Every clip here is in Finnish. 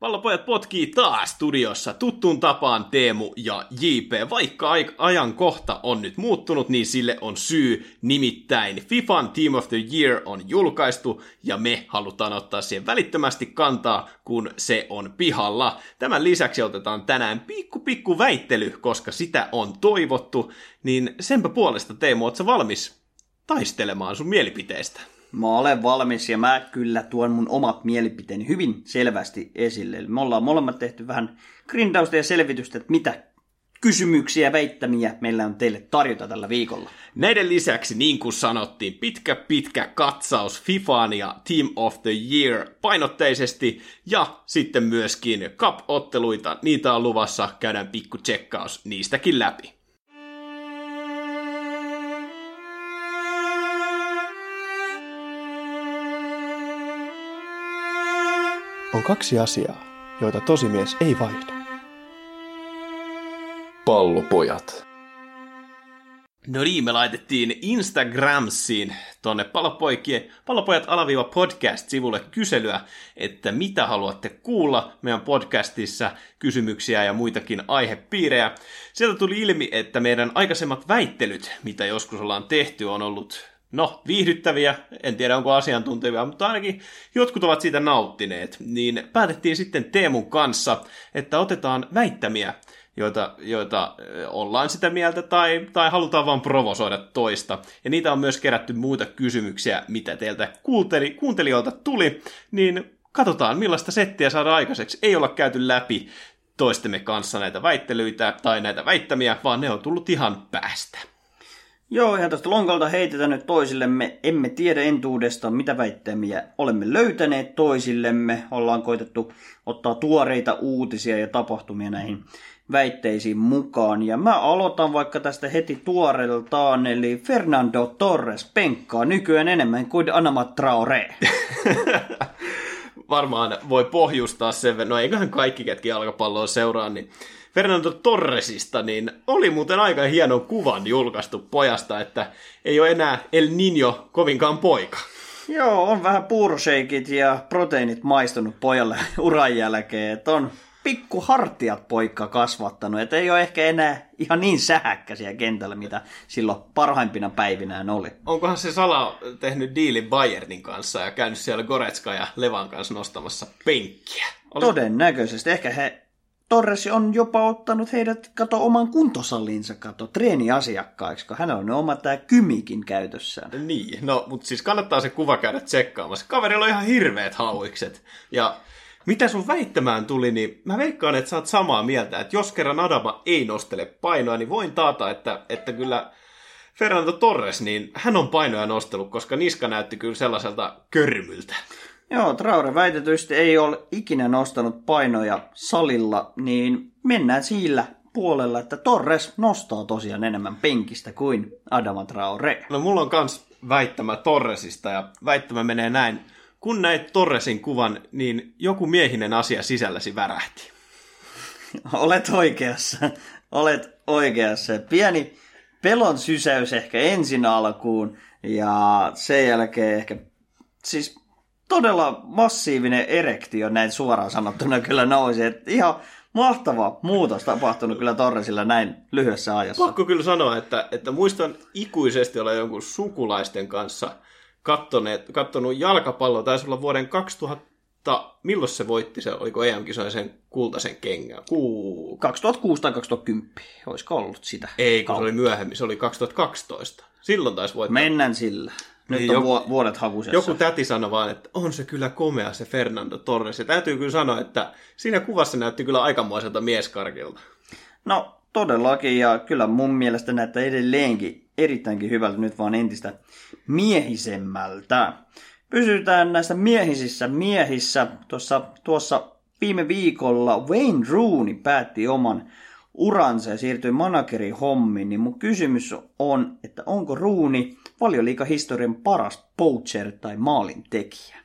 Pallopojat potkii taas studiossa tuttuun tapaan Teemu ja JP. Vaikka ai- ajankohta on nyt muuttunut, niin sille on syy. Nimittäin FIFAn Team of the Year on julkaistu ja me halutaan ottaa siihen välittömästi kantaa, kun se on pihalla. Tämän lisäksi otetaan tänään pikku pikku väittely, koska sitä on toivottu. Niin senpä puolesta Teemu, ootko valmis taistelemaan sun mielipiteestä? Mä olen valmis ja mä kyllä tuon mun omat mielipiteeni hyvin selvästi esille. Eli me ollaan molemmat tehty vähän grindausta ja selvitystä, että mitä kysymyksiä ja väittämiä meillä on teille tarjota tällä viikolla. Näiden lisäksi, niin kuin sanottiin, pitkä pitkä katsaus FIFAan ja Team of the Year painotteisesti, ja sitten myöskin Cup-otteluita, niitä on luvassa, käydään pikku tsekkaus niistäkin läpi. On kaksi asiaa, joita tosimies ei vaihda. Pallopojat. No niin, me laitettiin Instagramsiin tonne palopoikien, palopojat alaviiva podcast-sivulle kyselyä, että mitä haluatte kuulla meidän podcastissa, kysymyksiä ja muitakin aihepiirejä. Sieltä tuli ilmi, että meidän aikaisemmat väittelyt, mitä joskus ollaan tehty, on ollut no, viihdyttäviä, en tiedä onko asiantuntevia, mutta ainakin jotkut ovat siitä nauttineet, niin päätettiin sitten Teemun kanssa, että otetaan väittämiä, joita, joita ollaan sitä mieltä tai, tai halutaan vaan provosoida toista. Ja niitä on myös kerätty muita kysymyksiä, mitä teiltä kuunteli, kuuntelijoilta tuli, niin katsotaan millaista settiä saadaan aikaiseksi. Ei olla käyty läpi toistemme kanssa näitä väittelyitä tai näitä väittämiä, vaan ne on tullut ihan päästä. Joo, ihan tästä lonkalta heitetään nyt toisillemme. Emme tiedä entuudestaan, mitä väittämiä olemme löytäneet toisillemme. Ollaan koitettu ottaa tuoreita uutisia ja tapahtumia näihin väitteisiin mukaan. Ja mä aloitan vaikka tästä heti tuoreeltaan, eli Fernando Torres penkkaa nykyään enemmän kuin Anama Traore. varmaan voi pohjustaa sen, no eiköhän kaikki, ketkä jalkapalloa seuraa, niin Fernando Torresista, niin oli muuten aika hienon kuvan julkaistu pojasta, että ei ole enää El Niño kovinkaan poika. Joo, on vähän puurosheikit ja proteiinit maistunut pojalle uran jälkeen. Että on pikku hartiat poikka kasvattanut, että ei ole ehkä enää ihan niin sähäkkä siellä kentällä, mitä silloin parhaimpina päivinään oli. Onkohan se Sala tehnyt diilin Bayernin kanssa ja käynyt siellä Goretska ja Levan kanssa nostamassa penkkiä? Oli... Todennäköisesti. Ehkä he, Torres on jopa ottanut heidät, kato, oman kuntosalinsa, kato, treeniasiakkaiksi, kun hänellä on oma tämä kymikin käytössään. Niin, no, mutta siis kannattaa se kuva käydä tsekkaamassa. Kaverilla on ihan hirveät hauikset. Ja mitä sun väittämään tuli, niin mä veikkaan, että sä oot samaa mieltä, että jos kerran Adama ei nostele painoa, niin voin taata, että, että kyllä Fernando Torres, niin hän on painoja nostellut, koska niska näytti kyllä sellaiselta körmyltä. Joo, Traore väitetysti ei ole ikinä nostanut painoja salilla, niin mennään sillä puolella, että Torres nostaa tosiaan enemmän penkistä kuin Adama Traore. No mulla on kans väittämä Torresista ja väittämä menee näin. Kun näit Torresin kuvan, niin joku miehinen asia sisälläsi värähti. Olet oikeassa. Olet oikeassa. Pieni pelon sysäys ehkä ensin alkuun ja sen jälkeen ehkä siis todella massiivinen erektio näin suoraan sanottuna kyllä nousi. Et ihan mahtava muutos tapahtunut kyllä Torresilla näin lyhyessä ajassa. Pakko kyllä sanoa, että, että muistan ikuisesti olla jonkun sukulaisten kanssa kattoneet, kattonut jalkapalloa. Taisi olla vuoden 2000, milloin se voitti se, oliko EM-kisojen sen kultaisen kengän? Kuu... 2006 tai 2010, olisiko ollut sitä? Ei, kun se oli myöhemmin, se oli 2012. Silloin taisi voittaa. Mennään sillä. Nyt Niin, on joku- vuodet hakusessa. Joku täti sanoi vaan, että on se kyllä komea se Fernando Torres. Ja täytyy kyllä sanoa, että siinä kuvassa näytti kyllä aikamoiselta mieskarkilta. No todellakin, ja kyllä mun mielestä näyttää edelleenkin erittäinkin hyvältä, nyt vaan entistä miehisemmältä. Pysytään näissä miehisissä miehissä. Tuossa, tuossa viime viikolla Wayne Rooney päätti oman uransa ja siirtyi managerin hommiin, niin mun kysymys on, että onko Ruuni valioliikahistorian paras poacher tai maalintekijä?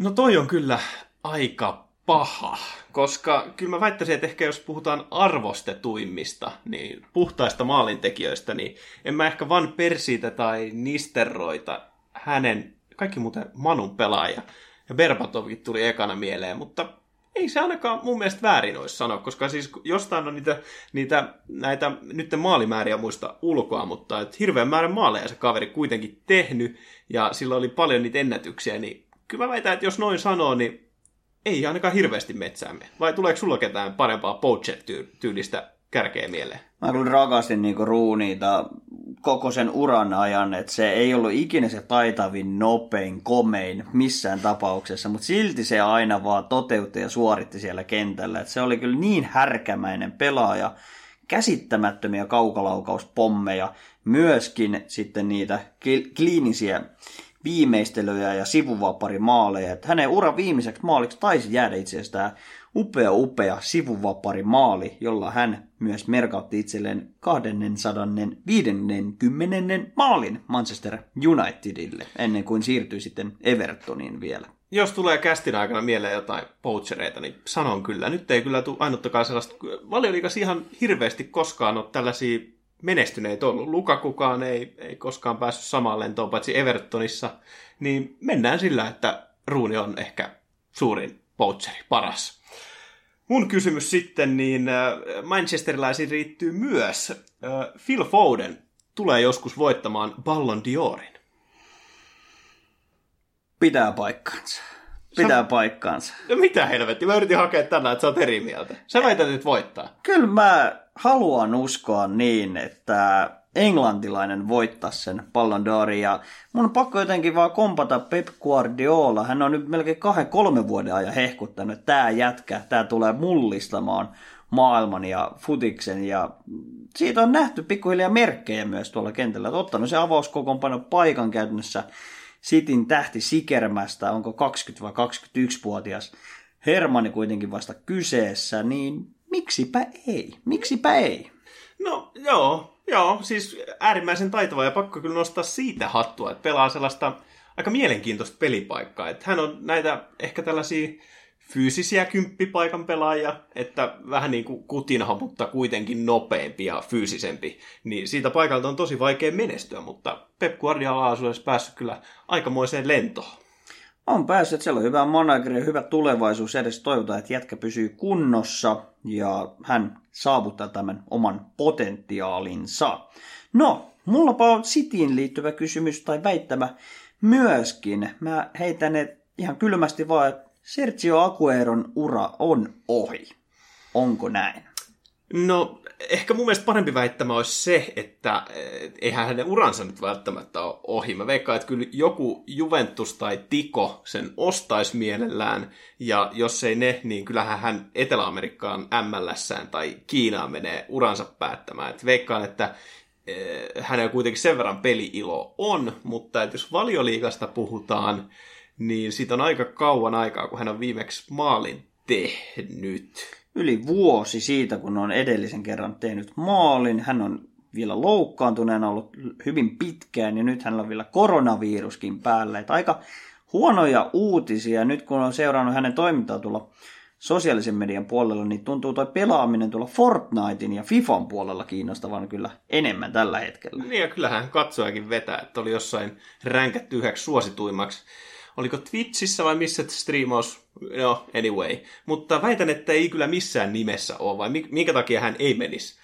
No toi on kyllä aika paha, koska kyllä mä väittäisin, että ehkä jos puhutaan arvostetuimmista, niin puhtaista maalintekijöistä, niin en mä ehkä Van Persiitä tai Nisterroita hänen, kaikki muuten Manun pelaaja, ja Berbatovkin tuli ekana mieleen, mutta ei se ainakaan mun mielestä väärin olisi sanoa, koska siis jostain on niitä, niitä näitä nyt maalimääriä muista ulkoa, mutta et hirveän määrän maaleja se kaveri kuitenkin tehnyt, ja sillä oli paljon niitä ennätyksiä, niin kyllä mä väitän, että jos noin sanoo, niin ei ainakaan hirveästi metsäämme. Vai tuleeko sulla ketään parempaa Poachet-tyylistä kärkeä mieleen? Mä kyllä rakastin niinku ruuniita koko sen uran ajan, että se ei ollut ikinä se taitavin, nopein, komein missään tapauksessa, mutta silti se aina vaan toteutti ja suoritti siellä kentällä. Et se oli kyllä niin härkämäinen pelaaja, käsittämättömiä kaukalaukaus-pommeja, myöskin sitten niitä kliinisiä viimeistelyjä ja sivuvaparimaaleja. Että hänen uran viimeiseksi maaliksi taisi jäädä itse asiassa tämä upea upea sivuvapari maali, jolla hän myös merkautti itselleen 250. maalin Manchester Unitedille, ennen kuin siirtyi sitten Evertoniin vielä. Jos tulee kästin aikana mieleen jotain poachereita, niin sanon kyllä. Nyt ei kyllä tule ainuttakaan sellaista. Valioliikassa ihan hirveästi koskaan ole tällaisia menestyneitä ollut. Lukakukaan ei, ei koskaan päässyt samaan lentoon, paitsi Evertonissa. Niin mennään sillä, että Ruuni on ehkä suurin poacheri, paras. Mun kysymys sitten, niin äh, Manchesterilaisiin riittyy myös. Äh, Phil Foden tulee joskus voittamaan Ballon d'Orin. Pitää paikkaansa. Pitää Sä... paikkaansa. No mitä helvetti, mä yritin hakea tänään, että sä oot eri mieltä. Sä väität, että voittaa. Kyllä mä haluan uskoa niin, että englantilainen voittaa sen Ballon d'Orin. Ja mun on pakko jotenkin vaan kompata Pep Guardiola. Hän on nyt melkein kahden, kolmen vuoden ajan hehkuttanut, että tämä jätkä, tämä tulee mullistamaan maailman ja futiksen. Ja siitä on nähty pikkuhiljaa merkkejä myös tuolla kentällä. Että ottanut se avauskokoonpano paikan käytännössä Sitin tähti Sikermästä, onko 20 vai 21-vuotias Hermanni kuitenkin vasta kyseessä, niin miksipä ei? Miksipä ei? No joo, joo, siis äärimmäisen taitava ja pakko kyllä nostaa siitä hattua, että pelaa sellaista aika mielenkiintoista pelipaikkaa. Että hän on näitä ehkä tällaisia fyysisiä kymppipaikan pelaajia, että vähän niin kuin kutinha, mutta kuitenkin nopeampi ja fyysisempi, niin siitä paikalta on tosi vaikea menestyä, mutta Pep Guardiola on päässyt kyllä aikamoiseen lentoon. On päässyt, että siellä on hyvä manageri ja hyvä tulevaisuus. Edes toivotaan, että jätkä pysyy kunnossa ja hän saavuttaa tämän oman potentiaalinsa. No, mulla on Cityin liittyvä kysymys tai väittämä myöskin. Mä heitän ne ihan kylmästi vaan, Sergio Agueron ura on ohi. Onko näin? No, ehkä mun mielestä parempi väittämä olisi se, että eihän hänen uransa nyt välttämättä ole ohi. Mä veikkaan, että kyllä joku Juventus tai Tiko sen ostaisi mielellään, ja jos ei ne, niin kyllähän hän Etelä-Amerikkaan MLSään tai Kiinaan menee uransa päättämään. Et veikkaan, että hänellä kuitenkin sen verran peliilo on, mutta että jos valioliikasta puhutaan, niin siitä on aika kauan aikaa, kun hän on viimeksi maalin tehnyt yli vuosi siitä, kun on edellisen kerran tehnyt maalin. Hän on vielä loukkaantuneena ollut hyvin pitkään ja nyt hän on vielä koronaviruskin päällä. Että aika huonoja uutisia. Nyt kun on seurannut hänen toimintaa tuolla sosiaalisen median puolella, niin tuntuu toi pelaaminen tuolla Fortnitein ja Fifan puolella kiinnostavan kyllä enemmän tällä hetkellä. Niin ja kyllähän katsojakin vetää, että oli jossain ränkätty yhdeksi suosituimmaksi oliko Twitchissä vai missä striimaus, no anyway. Mutta väitän, että ei kyllä missään nimessä ole, vai minkä takia hän ei menisi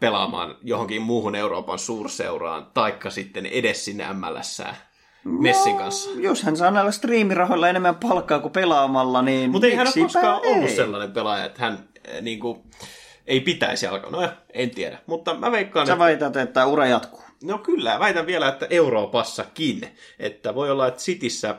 pelaamaan johonkin muuhun Euroopan suurseuraan, taikka sitten edes sinne MLSään. Messin no, kanssa. No, jos hän saa näillä striimirahoilla enemmän palkkaa kuin pelaamalla, niin Mutta ei hän ole koskaan ei. ollut sellainen pelaaja, että hän äh, niin kuin, ei pitäisi alkaa. No en tiedä, mutta mä veikkaan, Sä että... väität, että ura jatkuu. No kyllä, väitän vielä, että Euroopassakin. Että voi olla, että Cityssä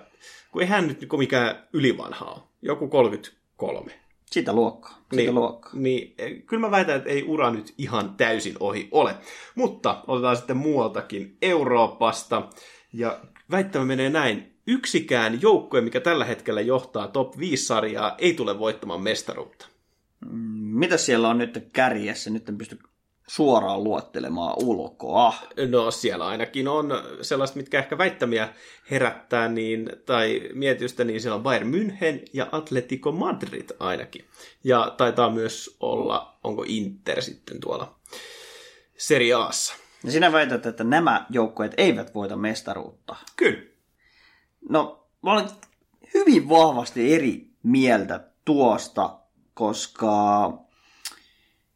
kun ei hän nyt niinku mikään ylivanha ole. Joku 33. Sitä luokkaa. Sitä niin, luokkaa. Niin, eh, kyllä mä väitän, että ei ura nyt ihan täysin ohi ole. Mutta otetaan sitten muualtakin Euroopasta. Ja väittämä menee näin. Yksikään joukkue, mikä tällä hetkellä johtaa top 5-sarjaa, ei tule voittamaan mestaruutta. Mitä siellä on nyt kärjessä? Nyt en pysty suoraan luottelemaan ulkoa. No siellä ainakin on sellaiset, mitkä ehkä väittämiä herättää niin, tai mietitystä, niin siellä on Bayern München ja Atletico Madrid ainakin. Ja taitaa myös olla, onko Inter sitten tuolla Serie Aassa. Ja sinä väität, että nämä joukkueet eivät voita mestaruutta. Kyllä. No, mä olen hyvin vahvasti eri mieltä tuosta, koska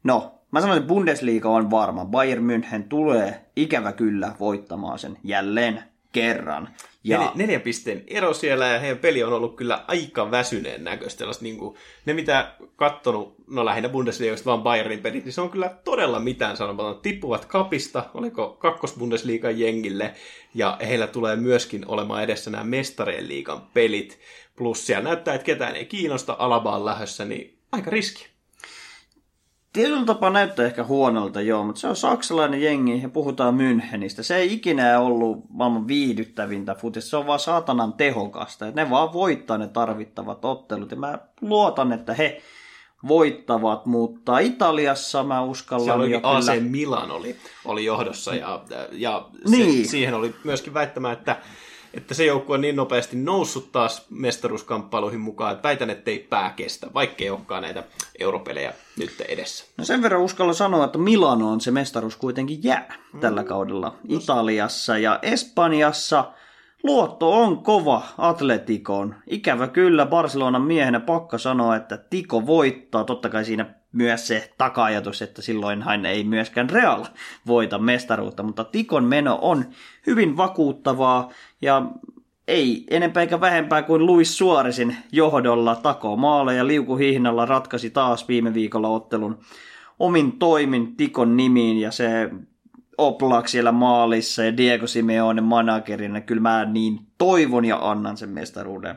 no, mä sanoin, että Bundesliga on varma. Bayern München tulee ikävä kyllä voittamaan sen jälleen kerran. Ja... Neljä, neljän pisteen ero siellä ja heidän peli on ollut kyllä aika väsyneen näköistä. Niin kuin, ne mitä kattonut, no lähinnä Bundesliigasta vaan Bayernin pelit, niin se on kyllä todella mitään sanomaton. Tippuvat kapista, oliko kakkos Bundesliigan jengille, ja heillä tulee myöskin olemaan edessä nämä mestarien liigan pelit. Plus siellä näyttää, että ketään ei kiinnosta, Alabaan lähössä, niin aika riski. Tietyllä tapaa näyttää ehkä huonolta, joo, mutta se on saksalainen jengi ja puhutaan Münchenistä. Se ei ikinä ollut maailman viihdyttävintä futista, se on vaan saatanan tehokasta. Ne vaan voittaa ne tarvittavat ottelut ja mä luotan, että he voittavat, mutta Italiassa mä uskallan se oli AC kyllä... Milan oli, oli johdossa ja, ja se, Niin. siihen oli myöskin väittämä, että että se joukkue on niin nopeasti noussut taas mestaruuskamppailuihin mukaan, että väitän, että ei pää kestä, vaikkei olekaan näitä europelejä nyt edessä. No sen verran uskalla sanoa, että Milanoon se mestaruus kuitenkin jää mm. tällä kaudella. Italiassa ja Espanjassa luotto on kova Atletikoon. Ikävä kyllä Barcelonan miehenä pakka sanoa, että Tiko voittaa. Totta kai siinä myös se taka-ajatus, että silloinhan ei myöskään Real voita mestaruutta, mutta Tikon meno on hyvin vakuuttavaa ja ei enempää eikä vähempää kuin Luis Suoresin johdolla tako maaleja liukuhihnalla ratkaisi taas viime viikolla ottelun omin toimin Tikon nimiin ja se Oplak siellä maalissa ja Diego Simeone managerina. Kyllä mä niin toivon ja annan sen mestaruuden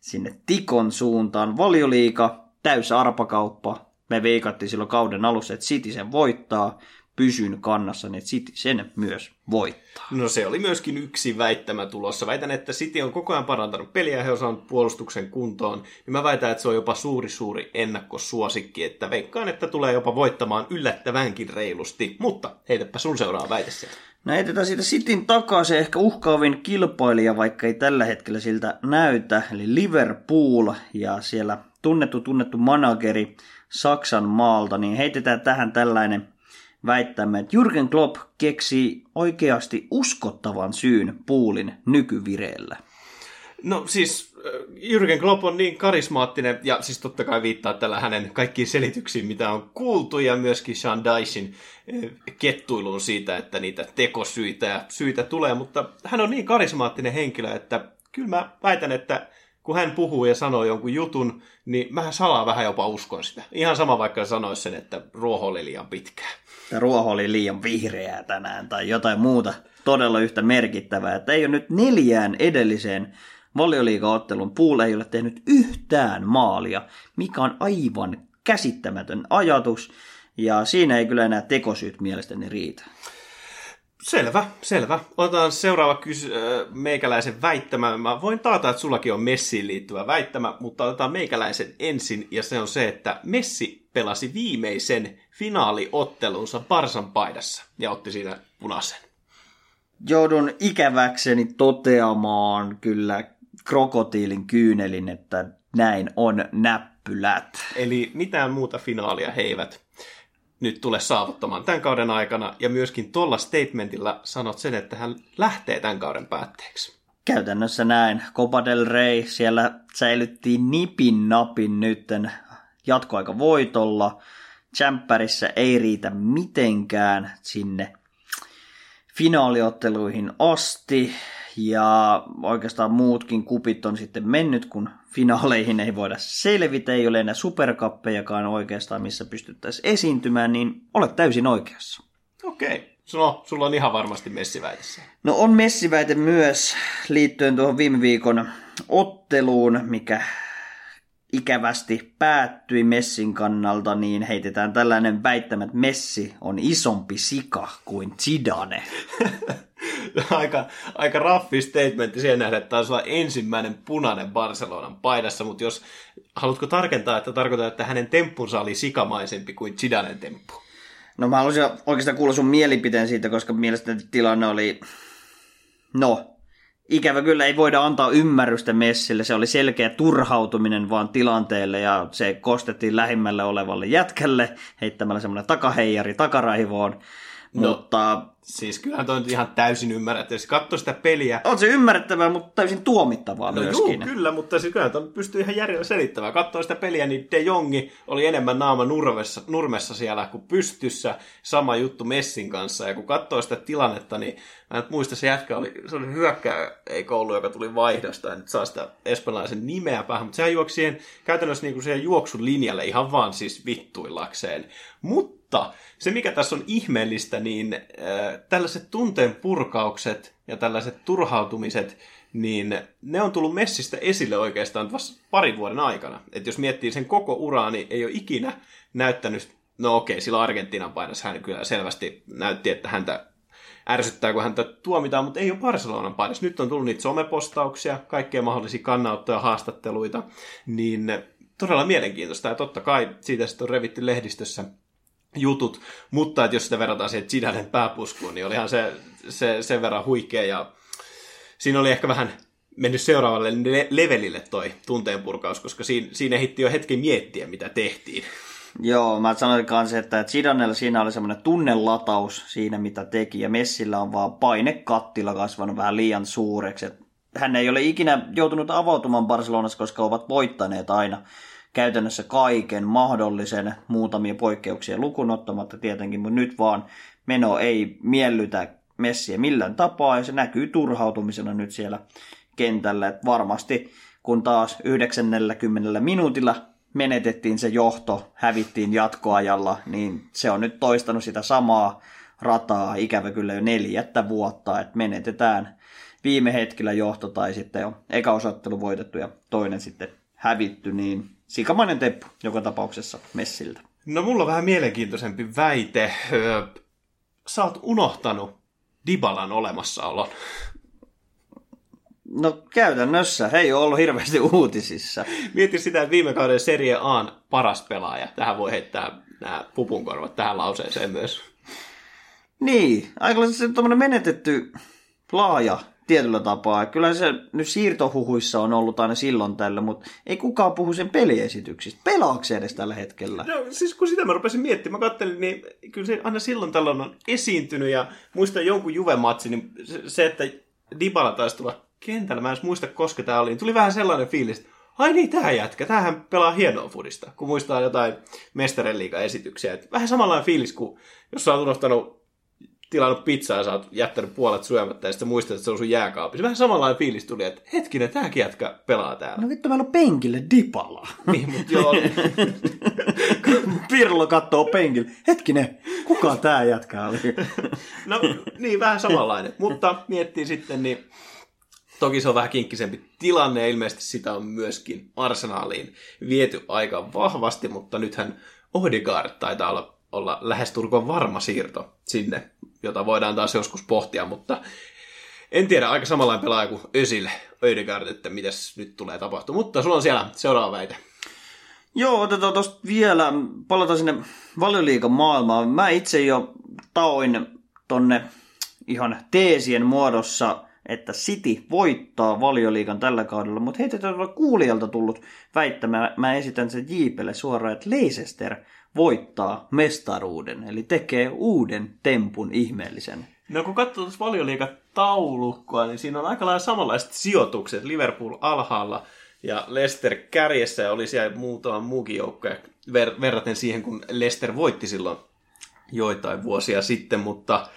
sinne Tikon suuntaan. Valioliika, täys arpakauppa. Me veikattiin silloin kauden alussa, että City sen voittaa. Pysyn kannassa, niin että City sen myös voittaa. No se oli myöskin yksi väittämä tulossa. Väitän, että City on koko ajan parantanut peliä ja he on puolustuksen kuntoon. Niin mä väitän, että se on jopa suuri suuri ennakkosuosikki, että veikkaan, että tulee jopa voittamaan yllättävänkin reilusti. Mutta heitäpä sun seuraava väite sieltä. No heitetään siitä Cityn takaa se ehkä uhkaavin kilpailija, vaikka ei tällä hetkellä siltä näytä, eli Liverpool ja siellä tunnettu tunnettu manageri Saksan maalta, niin heitetään tähän tällainen väittämä, että Jürgen Klopp keksi oikeasti uskottavan syyn puulin nykyvireellä. No siis äh, Jürgen Klopp on niin karismaattinen, ja siis totta kai viittaa tällä hänen kaikkiin selityksiin, mitä on kuultu, ja myöskin Sean Dyson äh, kettuiluun siitä, että niitä tekosyitä ja syitä tulee, mutta hän on niin karismaattinen henkilö, että kyllä mä väitän, että kun hän puhuu ja sanoo jonkun jutun, niin mä salaa vähän jopa uskon sitä. Ihan sama vaikka sanoisi sen, että ruoho oli liian pitkään. että ruoho oli liian vihreää tänään tai jotain muuta todella yhtä merkittävää. Että ei ole nyt neljään edelliseen valioliigaottelun Pool ei ole tehnyt yhtään maalia, mikä on aivan käsittämätön ajatus. Ja siinä ei kyllä enää tekosyyt mielestäni riitä. Selvä, selvä. Otetaan seuraava kysy- äh, meikäläisen väittämä. Mä voin taata, että sullakin on Messiin liittyvä väittämä, mutta otetaan meikäläisen ensin, ja se on se, että Messi pelasi viimeisen finaaliottelunsa Barsan paidassa, ja otti siinä punaisen. Joudun ikäväkseni toteamaan kyllä krokotiilin kyynelin, että näin on näppylät. Eli mitään muuta finaalia he eivät nyt tule saavuttamaan tämän kauden aikana, ja myöskin tuolla statementilla sanot sen, että hän lähtee tämän kauden päätteeksi. Käytännössä näin. Copa del Rey, siellä säilyttiin nipin napin nytten jatkoaika voitolla. Champärissä ei riitä mitenkään sinne finaaliotteluihin asti. Ja oikeastaan muutkin kupit on sitten mennyt, kun finaaleihin ei voida selvitä, ei ole enää superkappejakaan oikeastaan, missä pystyttäisiin esiintymään, niin olet täysin oikeassa. Okei. No, sulla on ihan varmasti messiväitessä. No on messiväite myös liittyen tuohon viime viikon otteluun, mikä ikävästi päättyi Messin kannalta, niin heitetään tällainen väittämä, että Messi on isompi sika kuin Zidane. aika, aika raffi statementti siihen nähdä, että taisi olla ensimmäinen punainen Barcelonan paidassa, mutta jos haluatko tarkentaa, että tarkoittaa, että hänen temppunsa oli sikamaisempi kuin Zidanen temppu? No mä haluaisin oikeastaan kuulla sun mielipiteen siitä, koska mielestäni tilanne oli, no, ikävä kyllä ei voida antaa ymmärrystä Messille. Se oli selkeä turhautuminen vaan tilanteelle ja se kostettiin lähimmälle olevalle jätkälle heittämällä semmoinen takaheijari takaraivoon. No, mutta Siis kyllähän toi on ihan täysin ymmärrettävä. Jos katsoo sitä peliä... On se ymmärrettävää, mutta täysin tuomittavaa no myöskin. Juu, kyllä, mutta siis kyllä ton pystyy ihan järjellä selittämään. Katsoo sitä peliä, niin De Jongi oli enemmän naama nurmessa, nurmessa siellä kuin pystyssä. Sama juttu Messin kanssa. Ja kun katsoo sitä tilannetta, niin mä en muista, se jätkä oli, se oli hyökkää, ei koulu, joka tuli vaihdosta. En nyt saa sitä espanjalaisen nimeä päähän, mutta sehän juoksi siihen, käytännössä niin kuin siihen juoksun linjalle ihan vaan siis vittuillakseen. Mutta se, mikä tässä on ihmeellistä, niin äh, tällaiset tunteen purkaukset ja tällaiset turhautumiset, niin ne on tullut Messistä esille oikeastaan vasta parin vuoden aikana. Että jos miettii sen koko uraa, niin ei ole ikinä näyttänyt, no okei, sillä Argentiinan painassa hän kyllä selvästi näytti, että häntä ärsyttää, kun häntä tuomitaan, mutta ei ole Barcelonan painassa. Nyt on tullut niitä somepostauksia, kaikkea mahdollisia kannanottoja, haastatteluita, niin todella mielenkiintoista. Ja totta kai siitä sitten on revitty lehdistössä jutut, mutta että jos sitä verrataan siihen Zidanen pääpuskuun, niin olihan se, se sen verran huikea ja siinä oli ehkä vähän mennyt seuraavalle levelille toi tunteenpurkaus, koska siinä, siinä ehti jo hetki miettiä, mitä tehtiin. Joo, mä sanoin kanssa, että Zidanella siinä oli semmoinen tunnelataus siinä, mitä teki, ja Messillä on vaan painekattila kasvanut vähän liian suureksi. hän ei ole ikinä joutunut avautumaan Barcelonassa, koska ovat voittaneet aina käytännössä kaiken mahdollisen, muutamia poikkeuksia lukunottamatta tietenkin, mutta nyt vaan meno ei miellytä Messiä millään tapaa, ja se näkyy turhautumisena nyt siellä kentällä. että varmasti kun taas 90 minuutilla menetettiin se johto, hävittiin jatkoajalla, niin se on nyt toistanut sitä samaa rataa ikävä kyllä jo neljättä vuotta, että menetetään viime hetkellä johto tai sitten jo eka osoittelu voitettu ja toinen sitten hävitty, niin sikamainen teppu joka tapauksessa Messiltä. No mulla on vähän mielenkiintoisempi väite. Sä oot unohtanut Dibalan olemassaolon. No käytännössä, he ei ole ollut hirveästi uutisissa. Mieti sitä, että viime kauden Serie A paras pelaaja. Tähän voi heittää nämä pupunkorvat tähän lauseeseen myös. Niin, aika se menetetty laaja tietyllä tapaa. Kyllä se nyt siirtohuhuissa on ollut aina silloin tällä, mutta ei kukaan puhu sen peliesityksistä. Pelaako se edes tällä hetkellä? No siis kun sitä mä rupesin miettimään, mä katselin, niin kyllä se aina silloin tällöin on esiintynyt ja muistan jonkun Juve-matsi, niin se, että Dybala taisi tulla kentällä, mä en muista koska tämä oli, tuli vähän sellainen fiilis, että ai niin, tähän jätkä, tähän pelaa hienoa fudista, kun muistaa jotain mestareliiga esityksiä. vähän samanlainen fiilis kuin jos sä oot unohtanut tilannut pizzaa ja sä oot jättänyt puolet syömättä ja sitten muistat, että se on sun jääkaapissa. Vähän samanlainen fiilis tuli, että hetkinen, tämäkin jätkä pelaa täällä. No vittu, meillä on penkille dipala. niin, mutta joo. Pirlo kattoo penkille. Hetkinen, kuka tää jätkä oli? no niin, vähän samanlainen. Mutta miettii sitten, niin Toki se on vähän kinkkisempi tilanne ja ilmeisesti sitä on myöskin arsenaaliin viety aika vahvasti, mutta nythän Odegaard taitaa olla, olla lähestulkoon varma siirto sinne jota voidaan taas joskus pohtia, mutta en tiedä, aika samanlainen pelaaja kuin Özil, Ödegaard, että mitäs nyt tulee tapahtumaan. Mutta sulla on siellä seuraava väite. Joo, otetaan tuosta vielä, palataan sinne valioliikan maailmaan. Mä itse jo taoin tonne ihan teesien muodossa, että City voittaa valioliikan tällä kaudella, mutta heitä tuolla kuulijalta tullut väittämään, mä esitän sen Jiipelle suoraan, että Leicester voittaa mestaruuden, eli tekee uuden tempun ihmeellisen. No kun katsoo tuossa taulukkoa, niin siinä on aika lailla samanlaiset sijoitukset. Liverpool alhaalla ja Leicester kärjessä ja oli siellä muutama muukin joukko ver- verraten siihen, kun Leicester voitti silloin joitain vuosia sitten, mutta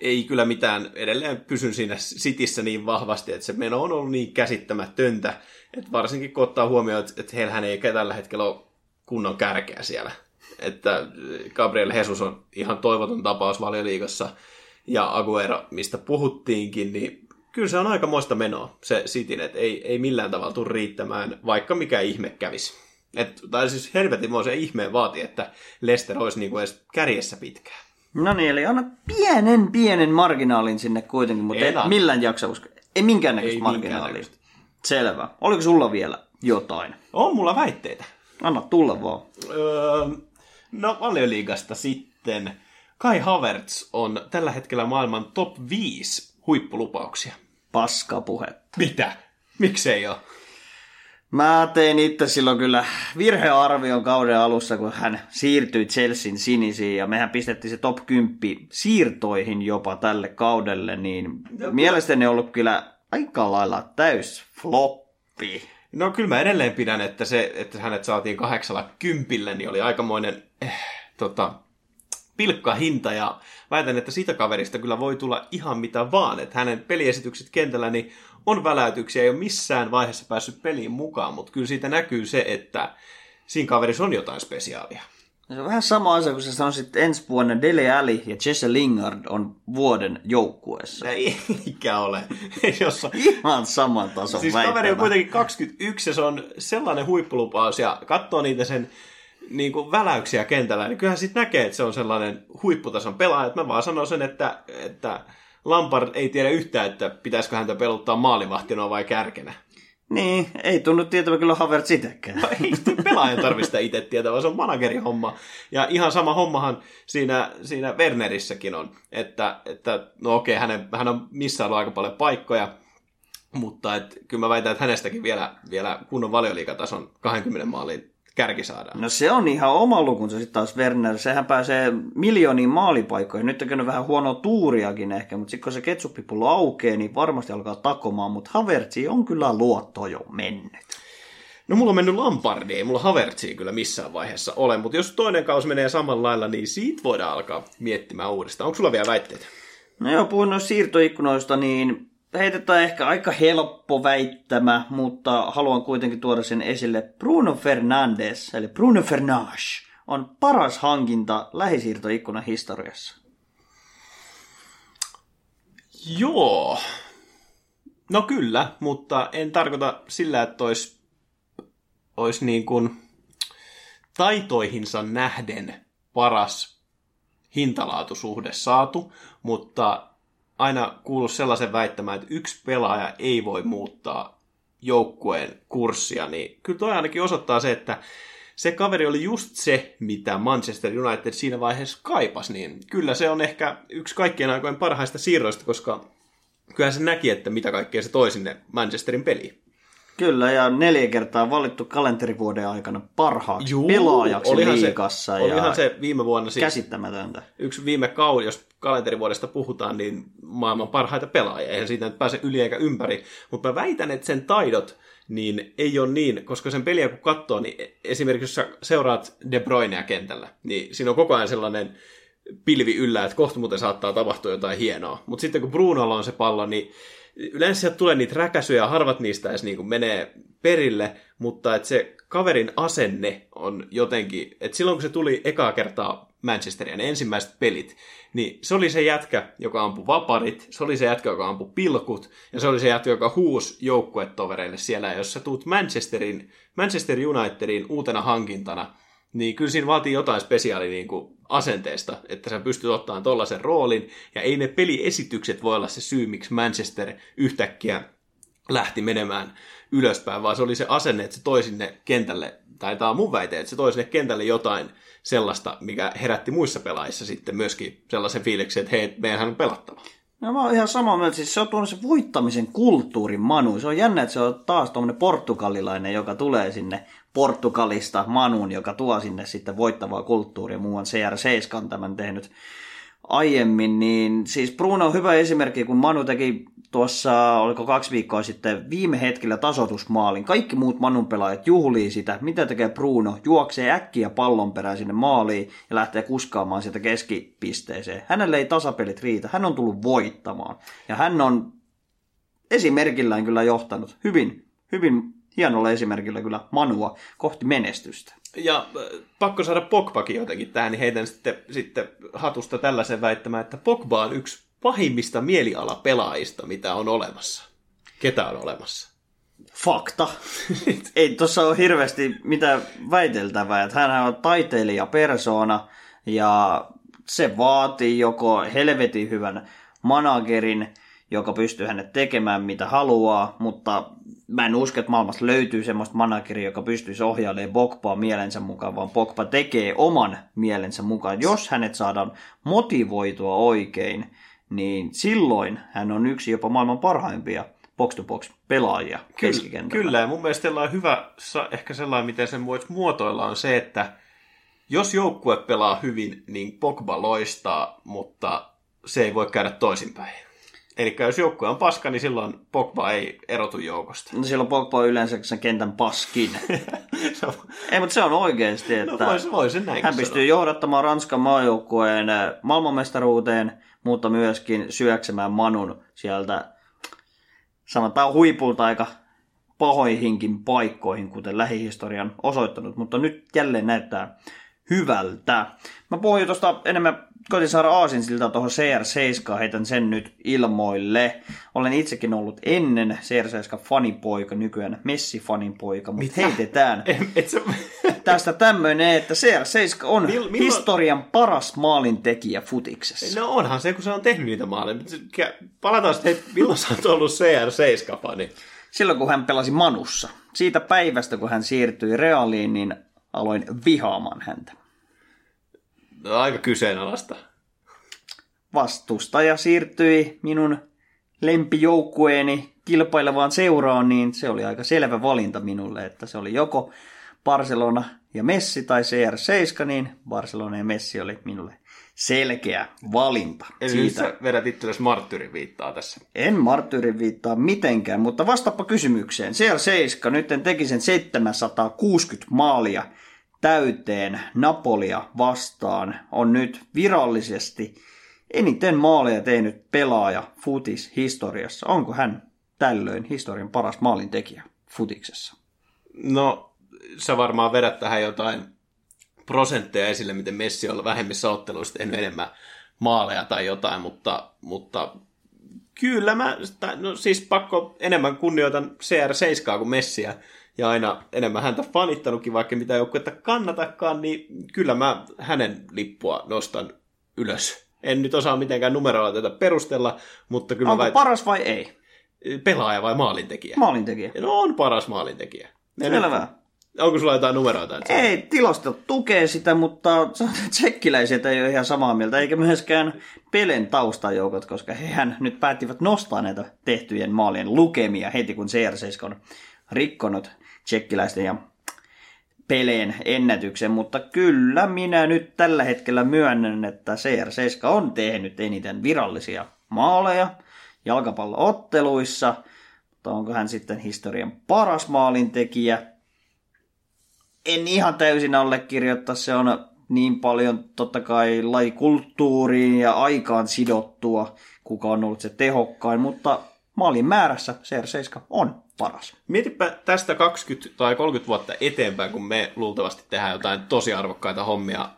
ei kyllä mitään, edelleen pysyn siinä sitissä niin vahvasti, että se meno on ollut niin käsittämätöntä, että varsinkin kun ottaa huomioon, että heillähän ei tällä hetkellä ole kunnon kärkeä siellä että Gabriel Jesus on ihan toivoton tapaus valioliigassa, ja Aguero, mistä puhuttiinkin, niin kyllä se on aika moista menoa, se Cityn, että ei, ei millään tavalla tule riittämään, vaikka mikä ihme kävisi. Et, tai siis helvetin se ihmeen vaati, että Lester olisi niin kuin edes kärjessä pitkään. No niin, eli anna pienen, pienen marginaalin sinne kuitenkin, mutta ei anna. millään jaksa uskoa. Ei minkäännäköistä Ei marginaalia. Selvä. Oliko sulla vielä jotain? On mulla väitteitä. Anna tulla vaan. Öö, no valioliigasta sitten. Kai Havertz on tällä hetkellä maailman top 5 huippulupauksia. Paskapuhetta. Mitä? Miksei ole? Mä tein itse silloin kyllä virhearvion kauden alussa, kun hän siirtyi Chelsean sinisiin ja mehän pistettiin se top 10 siirtoihin jopa tälle kaudelle, niin mielestäni on ollut kyllä aika lailla täys floppi. No kyllä mä edelleen pidän, että se, että hänet saatiin kahdeksalla kympillä, niin oli aikamoinen eh, tota, pilkka hinta. Ja väitän, että siitä kaverista kyllä voi tulla ihan mitä vaan, että hänen peliesitykset kentällä niin on väläytyksiä, ei ole missään vaiheessa päässyt peliin mukaan, mutta kyllä siitä näkyy se, että siinä kaverissa on jotain spesiaalia. Se on vähän sama asia, kun sä sanoisit, että ensi vuonna Dele Alli ja Jesse Lingard on vuoden joukkueessa. Ei, eikä ole. Jos, Ihan saman tason siis väittämä. kaveri on kuitenkin 21 ja se on sellainen huippulupaus ja katsoo niitä sen niin kuin väläyksiä kentällä, niin kyllähän sitten näkee, että se on sellainen huipputason pelaaja. Mä vaan sanon sen, että, että Lampard ei tiedä yhtään, että pitäisikö häntä peluttaa maalivahtina vai kärkenä. Niin, ei tunnu tietävä kyllä Havertz itsekään. Ei pelaajan tarvitse sitä itse tietää, vaan se on managerin homma. Ja ihan sama hommahan siinä, siinä Wernerissäkin on, että, että no okei, hänen, hän on missään aika paljon paikkoja, mutta et, kyllä mä väitän, että hänestäkin vielä, vielä kunnon valioliikatason 20 maalin kärki saadaan. No se on ihan oma lukunsa sitten taas Werner. Sehän pääsee miljooniin maalipaikkoihin. Nyt on käynyt vähän huonoa tuuriakin ehkä, mutta sitten kun se ketsuppipullo aukeaa, niin varmasti alkaa takomaan. Mutta Havertzi on kyllä luotto jo mennyt. No mulla on mennyt Lampardiin, ei mulla Havertzia kyllä missään vaiheessa ole, mutta jos toinen kausi menee samalla lailla, niin siitä voidaan alkaa miettimään uudestaan. Onko sulla vielä väitteitä? No joo, puhuin noista siirtoikkunoista, niin heitetään ehkä aika helppo väittämä, mutta haluan kuitenkin tuoda sen esille. Bruno Fernandes, eli Bruno Fernandes, on paras hankinta lähisiirtoikkunan historiassa. Joo. No kyllä, mutta en tarkoita sillä, että olisi, olisi niin kuin taitoihinsa nähden paras hintalaatusuhde saatu, mutta aina kuuluu sellaisen väittämään, että yksi pelaaja ei voi muuttaa joukkueen kurssia, niin kyllä toi ainakin osoittaa se, että se kaveri oli just se, mitä Manchester United siinä vaiheessa kaipas, niin kyllä se on ehkä yksi kaikkien aikojen parhaista siirroista, koska kyllähän se näki, että mitä kaikkea se toi sinne Manchesterin peliin. Kyllä, ja neljä kertaa valittu kalenterivuoden aikana parhaaksi Juu, pelaajaksi olihan liigassa. Se, olihan ja se viime vuonna siis käsittämätöntä. yksi viime kausi, jos kalenterivuodesta puhutaan, niin maailman parhaita pelaajia. Eihän siitä nyt pääse yli eikä ympäri. Mutta mä väitän, että sen taidot niin ei ole niin, koska sen peliä kun katsoo, niin esimerkiksi jos sä seuraat De Bruynea kentällä, niin siinä on koko ajan sellainen pilvi yllä, että kohta muuten saattaa tapahtua jotain hienoa. Mutta sitten kun Brunolla on se pallo, niin yleensä sieltä tulee niitä räkäsyjä, harvat niistä edes niin menee perille, mutta että se kaverin asenne on jotenkin, että silloin kun se tuli ekaa kertaa Manchesteria, ne ensimmäiset pelit, niin se oli se jätkä, joka ampui vaparit, se oli se jätkä, joka ampui pilkut, ja se oli se jätkä, joka huusi joukkuetovereille siellä, ja jos sä tuut Manchesterin, Manchester Unitedin uutena hankintana, niin kyllä siinä vaatii jotain spesiaali niin kuin asenteesta, että sä pystyt ottamaan tollaisen roolin, ja ei ne peliesitykset voi olla se syy, miksi Manchester yhtäkkiä lähti menemään ylöspäin, vaan se oli se asenne, että se toi sinne kentälle, tai tämä on mun väite, että se toi sinne kentälle jotain sellaista, mikä herätti muissa pelaajissa sitten myöskin sellaisen fiiliksen, että hei, meidänhän on pelattava. No mä oon ihan samaa mieltä, siis se on tuonut se voittamisen kulttuurin Manu. Se on jännä, että se on taas tuommoinen portugalilainen, joka tulee sinne Portugalista Manuun, joka tuo sinne sitten voittavaa kulttuuria. Muuan CR7 on tämän tehnyt aiemmin, niin siis Bruno on hyvä esimerkki, kun Manu teki tuossa, oliko kaksi viikkoa sitten, viime hetkellä tasoitusmaalin. Kaikki muut Manun pelaajat juhlii sitä. Mitä tekee Bruno? Juoksee äkkiä pallon perään sinne maaliin ja lähtee kuskaamaan sieltä keskipisteeseen. Hänelle ei tasapelit riitä. Hän on tullut voittamaan. Ja hän on esimerkillään kyllä johtanut hyvin, hyvin hienolla esimerkillä kyllä Manua kohti menestystä. Ja äh, pakko saada Pogbakin jotenkin tähän, niin heitän sitten, sitten hatusta tällaisen väittämään, että Pogba on yksi pahimmista mielialapelaajista, mitä on olemassa. Ketä on olemassa? fakta. Ei tuossa ole hirveästi mitä väiteltävää. Että hänhän on taiteilija persona ja se vaatii joko helvetin hyvän managerin, joka pystyy hänet tekemään mitä haluaa, mutta mä en usko, että maailmassa löytyy semmoista manageria, joka pystyisi ohjailemaan Pogba mielensä mukaan, vaan Pogba tekee oman mielensä mukaan. Jos hänet saadaan motivoitua oikein, niin silloin hän on yksi jopa maailman parhaimpia box-to-box pelaajia keskikentällä. Kyllä, ja mun mielestä sellainen hyvä, ehkä sellainen, miten sen voisi muotoilla, on se, että jos joukkue pelaa hyvin, niin Pogba loistaa, mutta se ei voi käydä toisinpäin. Eli jos joukkue on paska, niin silloin Pogba ei erotu joukosta. No silloin Pogba on yleensä sen kentän paskin. ei, mutta se on oikeasti, no että vois, vois näin hän pystyy johdattamaan Ranskan maajoukkueen äh, maailmanmestaruuteen, mutta myöskin syöksemään Manun sieltä sanotaan huipulta aika pahoihinkin paikkoihin, kuten lähihistorian osoittanut, mutta nyt jälleen näyttää hyvältä. Mä puhuin tuosta enemmän koitin saada aasin siltä tuohon CR7, heitän sen nyt ilmoille. Olen itsekin ollut ennen CR7 fanipoika, nykyään Messi-fanin poika, mutta Mitä? heitetään Et sä... tästä tämmöinen, että CR7 on Mil- milloin- historian paras maalintekijä futiksessa. No onhan se, kun se on tehnyt niitä maaleja. Palataan sitten, että milloin sä oot ollut CR7-fani? Silloin kun hän pelasi Manussa, siitä päivästä kun hän siirtyi Realiin, niin aloin vihaamaan häntä. No, aika kyseenalaista. vastustaja siirtyi minun lempijoukkueeni kilpailevaan seuraan, niin se oli aika selvä valinta minulle, että se oli joko Barcelona ja Messi tai CR7, niin Barcelona ja Messi oli minulle selkeä valinta. Eli nyt sä vedät itsellesi marttyrin viittaa tässä. En marttyyrin viittaa mitenkään, mutta vastappa kysymykseen. CR7 nyt teki sen 760 maalia täyteen Napolia vastaan. On nyt virallisesti eniten maaleja tehnyt pelaaja futis historiassa. Onko hän tällöin historian paras maalintekijä futiksessa? No, sä varmaan vedät tähän jotain prosentteja esille, miten Messi on vähemmissä otteluissa tehnyt enemmän maaleja tai jotain, mutta, mutta kyllä mä, no siis pakko enemmän kunnioitan CR7 kuin Messiä ja aina enemmän häntä fanittanutkin, vaikka mitä joukkuetta kannatakaan, niin kyllä mä hänen lippua nostan ylös. En nyt osaa mitenkään numeroilla tätä perustella, mutta kyllä Onko mä paras vai ei? pelaaja vai maalintekijä? Maalintekijä. No on paras maalintekijä. Selvä. Onko sulla jotain numeroita? Että Ei, tilastot tukee sitä, mutta tsekkiläiset ei ole ihan samaa mieltä, eikä myöskään Pelen taustajoukot, koska hehän nyt päättivät nostaa näitä tehtyjen maalien lukemia heti, kun CR7 on rikkonut tsekkiläisten ja Peleen ennätyksen, mutta kyllä minä nyt tällä hetkellä myönnän, että CR7 on tehnyt eniten virallisia maaleja jalkapallootteluissa, mutta onko hän sitten historian paras maalintekijä? en ihan täysin allekirjoittaa, se on niin paljon totta kai lajikulttuuriin ja aikaan sidottua, kuka on ollut se tehokkain, mutta maalin määrässä CR7 on paras. Mietipä tästä 20 tai 30 vuotta eteenpäin, kun me luultavasti tehdään jotain tosi arvokkaita hommia.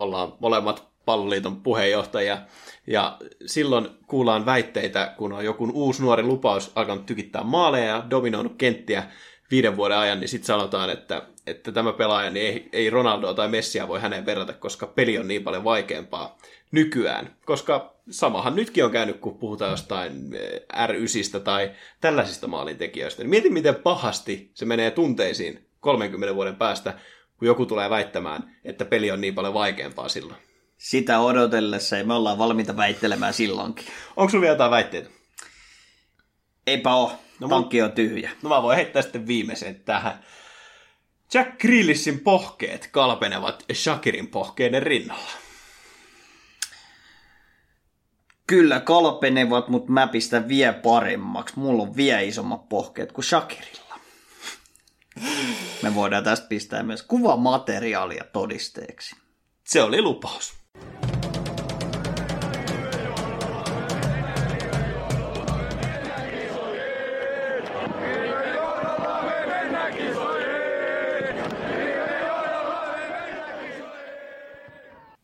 Ollaan molemmat palloliiton puheenjohtajia. Ja silloin kuullaan väitteitä, kun on joku uusi nuori lupaus alkanut tykittää maaleja ja dominoinut kenttiä viiden vuoden ajan, niin sitten sanotaan, että, että tämä pelaaja niin ei, ei Ronaldoa tai Messiä voi häneen verrata, koska peli on niin paljon vaikeampaa nykyään. Koska samahan nytkin on käynyt, kun puhutaan jostain eh, R9 tai tällaisista maalintekijöistä. Niin mieti, miten pahasti se menee tunteisiin 30 vuoden päästä, kun joku tulee väittämään, että peli on niin paljon vaikeampaa silloin. Sitä odotellessa ja me ollaan valmiita väittelemään silloinkin. Onko sulla vielä jotain väitteitä? Eipä oo, No pankki on tyhjä. No mä voin heittää sitten viimeisen tähän. Jack Grealishin pohkeet kalpenevat Shakirin pohkeiden rinnalla. Kyllä kalpenevat, mutta mä pistän vielä paremmaksi. Mulla on vielä isommat pohkeet kuin Shakirilla. Me voidaan tästä pistää myös kuvamateriaalia todisteeksi. Se oli lupaus.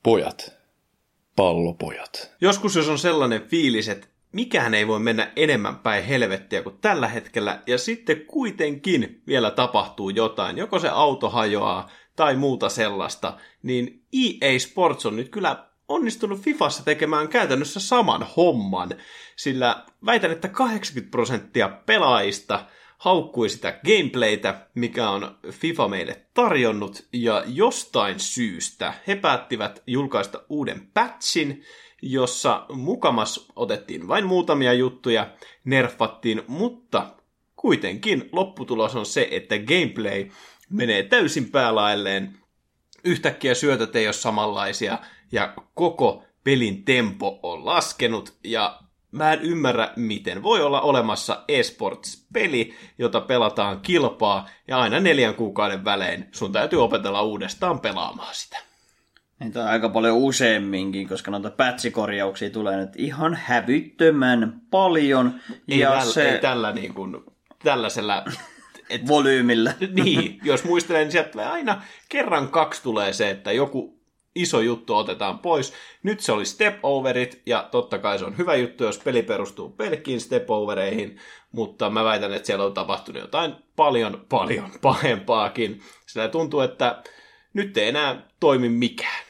Pojat. Pallopojat. Joskus jos on sellainen fiilis, että mikään ei voi mennä enemmän päin helvettiä kuin tällä hetkellä, ja sitten kuitenkin vielä tapahtuu jotain, joko se auto hajoaa tai muuta sellaista, niin EA Sports on nyt kyllä onnistunut Fifassa tekemään käytännössä saman homman, sillä väitän, että 80 prosenttia pelaajista haukkui sitä gameplaytä, mikä on FIFA meille tarjonnut, ja jostain syystä he päättivät julkaista uuden patchin, jossa mukamas otettiin vain muutamia juttuja, nerfattiin, mutta kuitenkin lopputulos on se, että gameplay menee täysin päälailleen, yhtäkkiä syötöt ei ole samanlaisia, ja koko pelin tempo on laskenut, ja mä en ymmärrä, miten voi olla olemassa esports-peli, jota pelataan kilpaa, ja aina neljän kuukauden välein sun täytyy opetella uudestaan pelaamaan sitä. Niitä on aika paljon useamminkin, koska noita pätsikorjauksia tulee nyt ihan hävyttömän paljon. Ei, ja täl, se ei tällä niin kuin, tällaisella et, volyymillä. niin, jos muistelen, niin sieltä tulee aina kerran kaksi tulee se, että joku iso juttu otetaan pois. Nyt se oli step overit, ja totta kai se on hyvä juttu, jos peli perustuu pelkkiin step overeihin, mutta mä väitän, että siellä on tapahtunut jotain paljon, paljon pahempaakin. Sillä tuntuu, että nyt ei enää toimi mikään.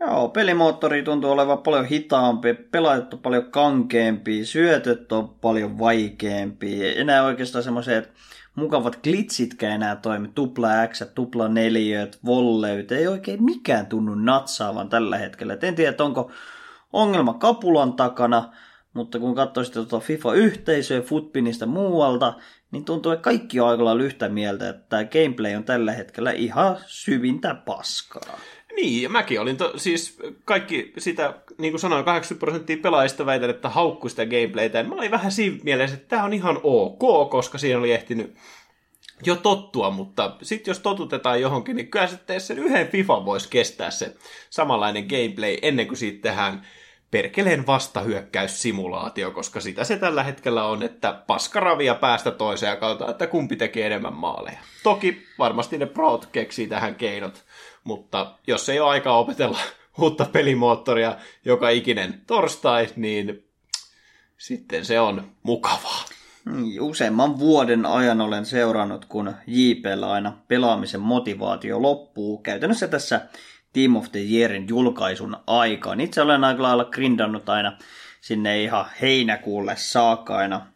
Joo, pelimoottori tuntuu olevan paljon hitaampi, pelaajat on paljon kankeampi, syötöt on paljon vaikeampi. Enää oikeastaan semmoiset mukavat glitchitkään enää toimi, tupla X, tupla neliöt, volleyt, ei oikein mikään tunnu natsaavan tällä hetkellä. Et en tiedä, että onko ongelma kapulan takana, mutta kun katsoo sitten tuota FIFA-yhteisöä Footpinista muualta, niin tuntuu, että kaikki on aika lailla yhtä mieltä, että tämä gameplay on tällä hetkellä ihan syvintä paskaa. Niin, mäkin olin, to, siis kaikki sitä, niin kuin sanoin, 80 prosenttia pelaajista väitän, että haukku sitä gameplaytä. Mä olin vähän siinä mielessä, että tämä on ihan ok, koska siihen oli ehtinyt jo tottua, mutta sitten jos totutetaan johonkin, niin kyllä sitten sen yhden FIFA voisi kestää se samanlainen gameplay ennen kuin siitä tehdään perkeleen vastahyökkäyssimulaatio, koska sitä se tällä hetkellä on, että paskaravia päästä toiseen ja katsotaan, että kumpi tekee enemmän maaleja. Toki varmasti ne prot keksii tähän keinot, mutta jos ei ole aikaa opetella uutta pelimoottoria joka ikinen torstai, niin sitten se on mukavaa. Niin, Useamman vuoden ajan olen seurannut, kun JPllä aina pelaamisen motivaatio loppuu. Käytännössä tässä Team of the Yearin julkaisun aikaan. Itse olen aika lailla grindannut aina sinne ihan heinäkuulle saakka aina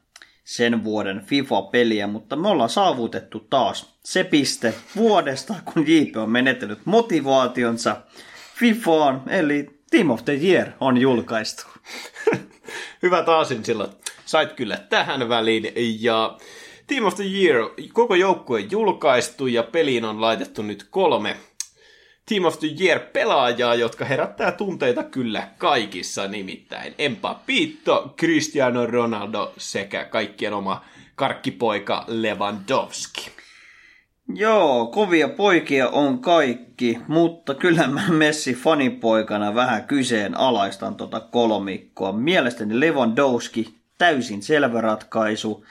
sen vuoden FIFA-peliä, mutta me ollaan saavutettu taas se piste vuodesta, kun JP on menettänyt motivaationsa FIFAan, eli Team of the Year on julkaistu. Hyvä taasin silloin. Sait kyllä tähän väliin. Ja Team of the Year, koko joukkue julkaistu ja peliin on laitettu nyt kolme Team of the Year-pelaajaa, jotka herättää tunteita kyllä kaikissa, nimittäin Empapito, Cristiano Ronaldo sekä kaikkien oma karkkipoika Lewandowski. Joo, kovia poikia on kaikki, mutta kyllä mä Messi fanipoikana vähän kyseenalaistan tota kolmikkoa. Mielestäni Lewandowski täysin selvä ratkaisu.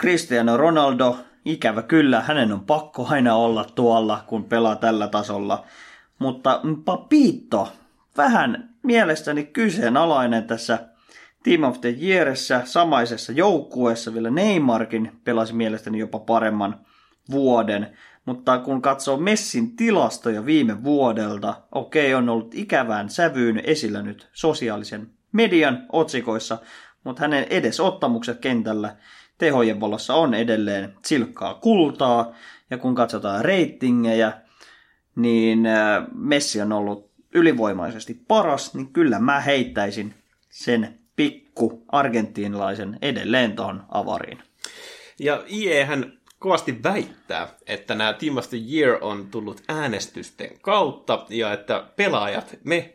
Cristiano Ronaldo, ikävä kyllä, hänen on pakko aina olla tuolla, kun pelaa tällä tasolla. Mutta Papito, vähän mielestäni kyseenalainen tässä Team of the Yearissä, samaisessa joukkueessa, vielä Neymarkin pelasi mielestäni jopa paremman vuoden. Mutta kun katsoo Messin tilastoja viime vuodelta, okei, on ollut ikävään sävyyn esillä nyt sosiaalisen median otsikoissa, mutta hänen edesottamukset kentällä tehojen valossa on edelleen silkkaa kultaa. Ja kun katsotaan reitingejä, niin äh, Messi on ollut ylivoimaisesti paras, niin kyllä mä heittäisin sen pikku argentiinalaisen edelleen tuohon avariin. Ja IEhän kovasti väittää, että nämä Team of the Year on tullut äänestysten kautta ja että pelaajat, me,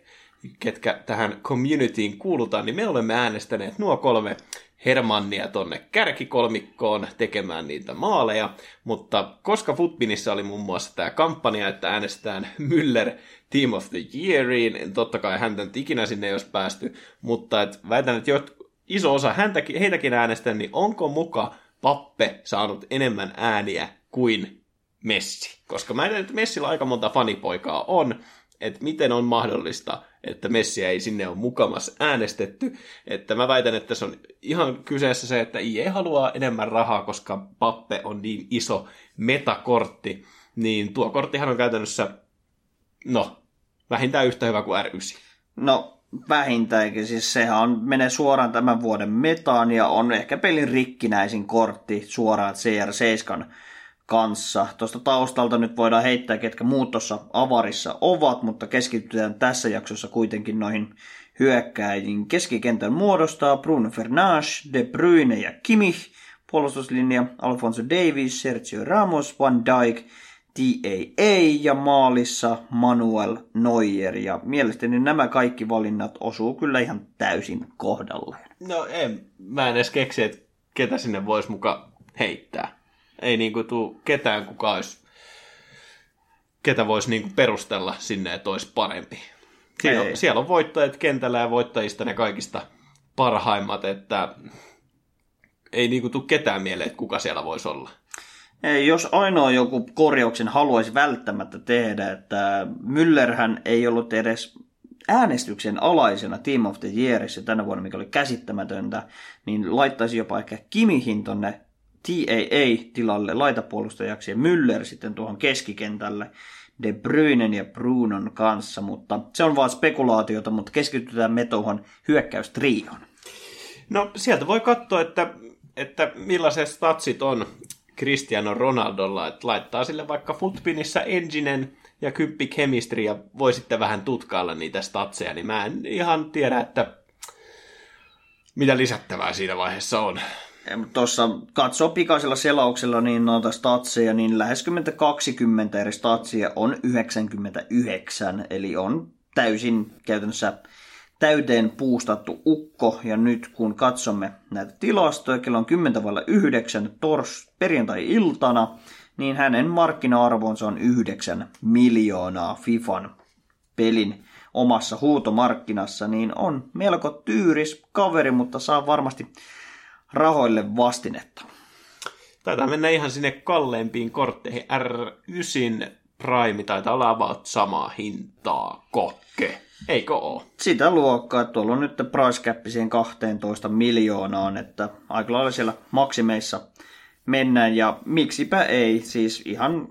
ketkä tähän communityin kuulutaan, niin me olemme äänestäneet nuo kolme Hermannia tonne kärkikolmikkoon tekemään niitä maaleja, mutta koska Footbinissa oli muun muassa tämä kampanja, että äänestetään Müller Team of the Yeariin, totta kai häntä nyt ikinä sinne ei olisi päästy, mutta et väitän, että jot, iso osa häntäkin, heitäkin äänestää, niin onko muka Pappe saanut enemmän ääniä kuin Messi? Koska mä en että Messillä aika monta fanipoikaa on, että miten on mahdollista, että Messiä ei sinne ole mukamas äänestetty. Että mä väitän, että se on ihan kyseessä se, että IE haluaa enemmän rahaa, koska Pappe on niin iso metakortti, niin tuo korttihan on käytännössä, no, vähintään yhtä hyvä kuin R9. No vähintäänkin, siis sehän on, menee suoraan tämän vuoden metaan ja on ehkä pelin rikkinäisin kortti suoraan CR7 kanssa. Tuosta taustalta nyt voidaan heittää, ketkä muut tuossa avarissa ovat, mutta keskitytään tässä jaksossa kuitenkin noihin hyökkäjiin. Keskikentän muodostaa Bruno Fernandes, De Bruyne ja Kimmich, puolustuslinja Alfonso Davies, Sergio Ramos, Van Dijk, TAA ja maalissa Manuel Neuer. Ja mielestäni nämä kaikki valinnat osuu kyllä ihan täysin kohdalleen. No en, mä en edes keksi, että ketä sinne voisi muka heittää. Ei niinku tuu ketään, kuka olisi, ketä voisi niinku perustella sinne, että olisi parempi. Siellä on, siellä on voittajat kentällä ja voittajista ne kaikista parhaimmat, että ei niinku tuu ketään mieleen, että kuka siellä voisi olla. Ei, jos ainoa joku korjauksen haluaisi välttämättä tehdä, että Müllerhän ei ollut edes äänestyksen alaisena Team of the Yearissa tänä vuonna, mikä oli käsittämätöntä, niin laittaisi jopa ehkä Kimihin tonne TAA-tilalle laitapuolustajaksi ja Müller sitten tuohon keskikentälle De Bruynen ja Brunon kanssa, mutta se on vaan spekulaatiota, mutta keskitytään me tuohon hyökkäystrioon. No sieltä voi katsoa, että, että millaiset statsit on Cristiano Ronaldolla, että laittaa sille vaikka Footpinissä enginen ja kyppi chemistry ja voi sitten vähän tutkailla niitä statseja, niin mä en ihan tiedä, että mitä lisättävää siinä vaiheessa on. Tuossa katsoo pikaisella selauksella niin noita statseja, niin lähes 20 eri statsia on 99, eli on täysin käytännössä täyteen puustattu ukko, ja nyt kun katsomme näitä tilastoja, kello on 10 9 tors perjantai-iltana, niin hänen markkina-arvonsa on 9 miljoonaa FIFAn pelin omassa huutomarkkinassa, niin on melko tyyris kaveri, mutta saa varmasti rahoille vastinetta. Taitaa mennä ihan sinne kalleimpiin kortteihin. R9 Prime taitaa olla about samaa hintaa. Kokke. Eikö oo? Sitä luokkaa, tuolla on nyt price cap siihen 12 miljoonaan, että aika lailla siellä maksimeissa mennään ja miksipä ei, siis ihan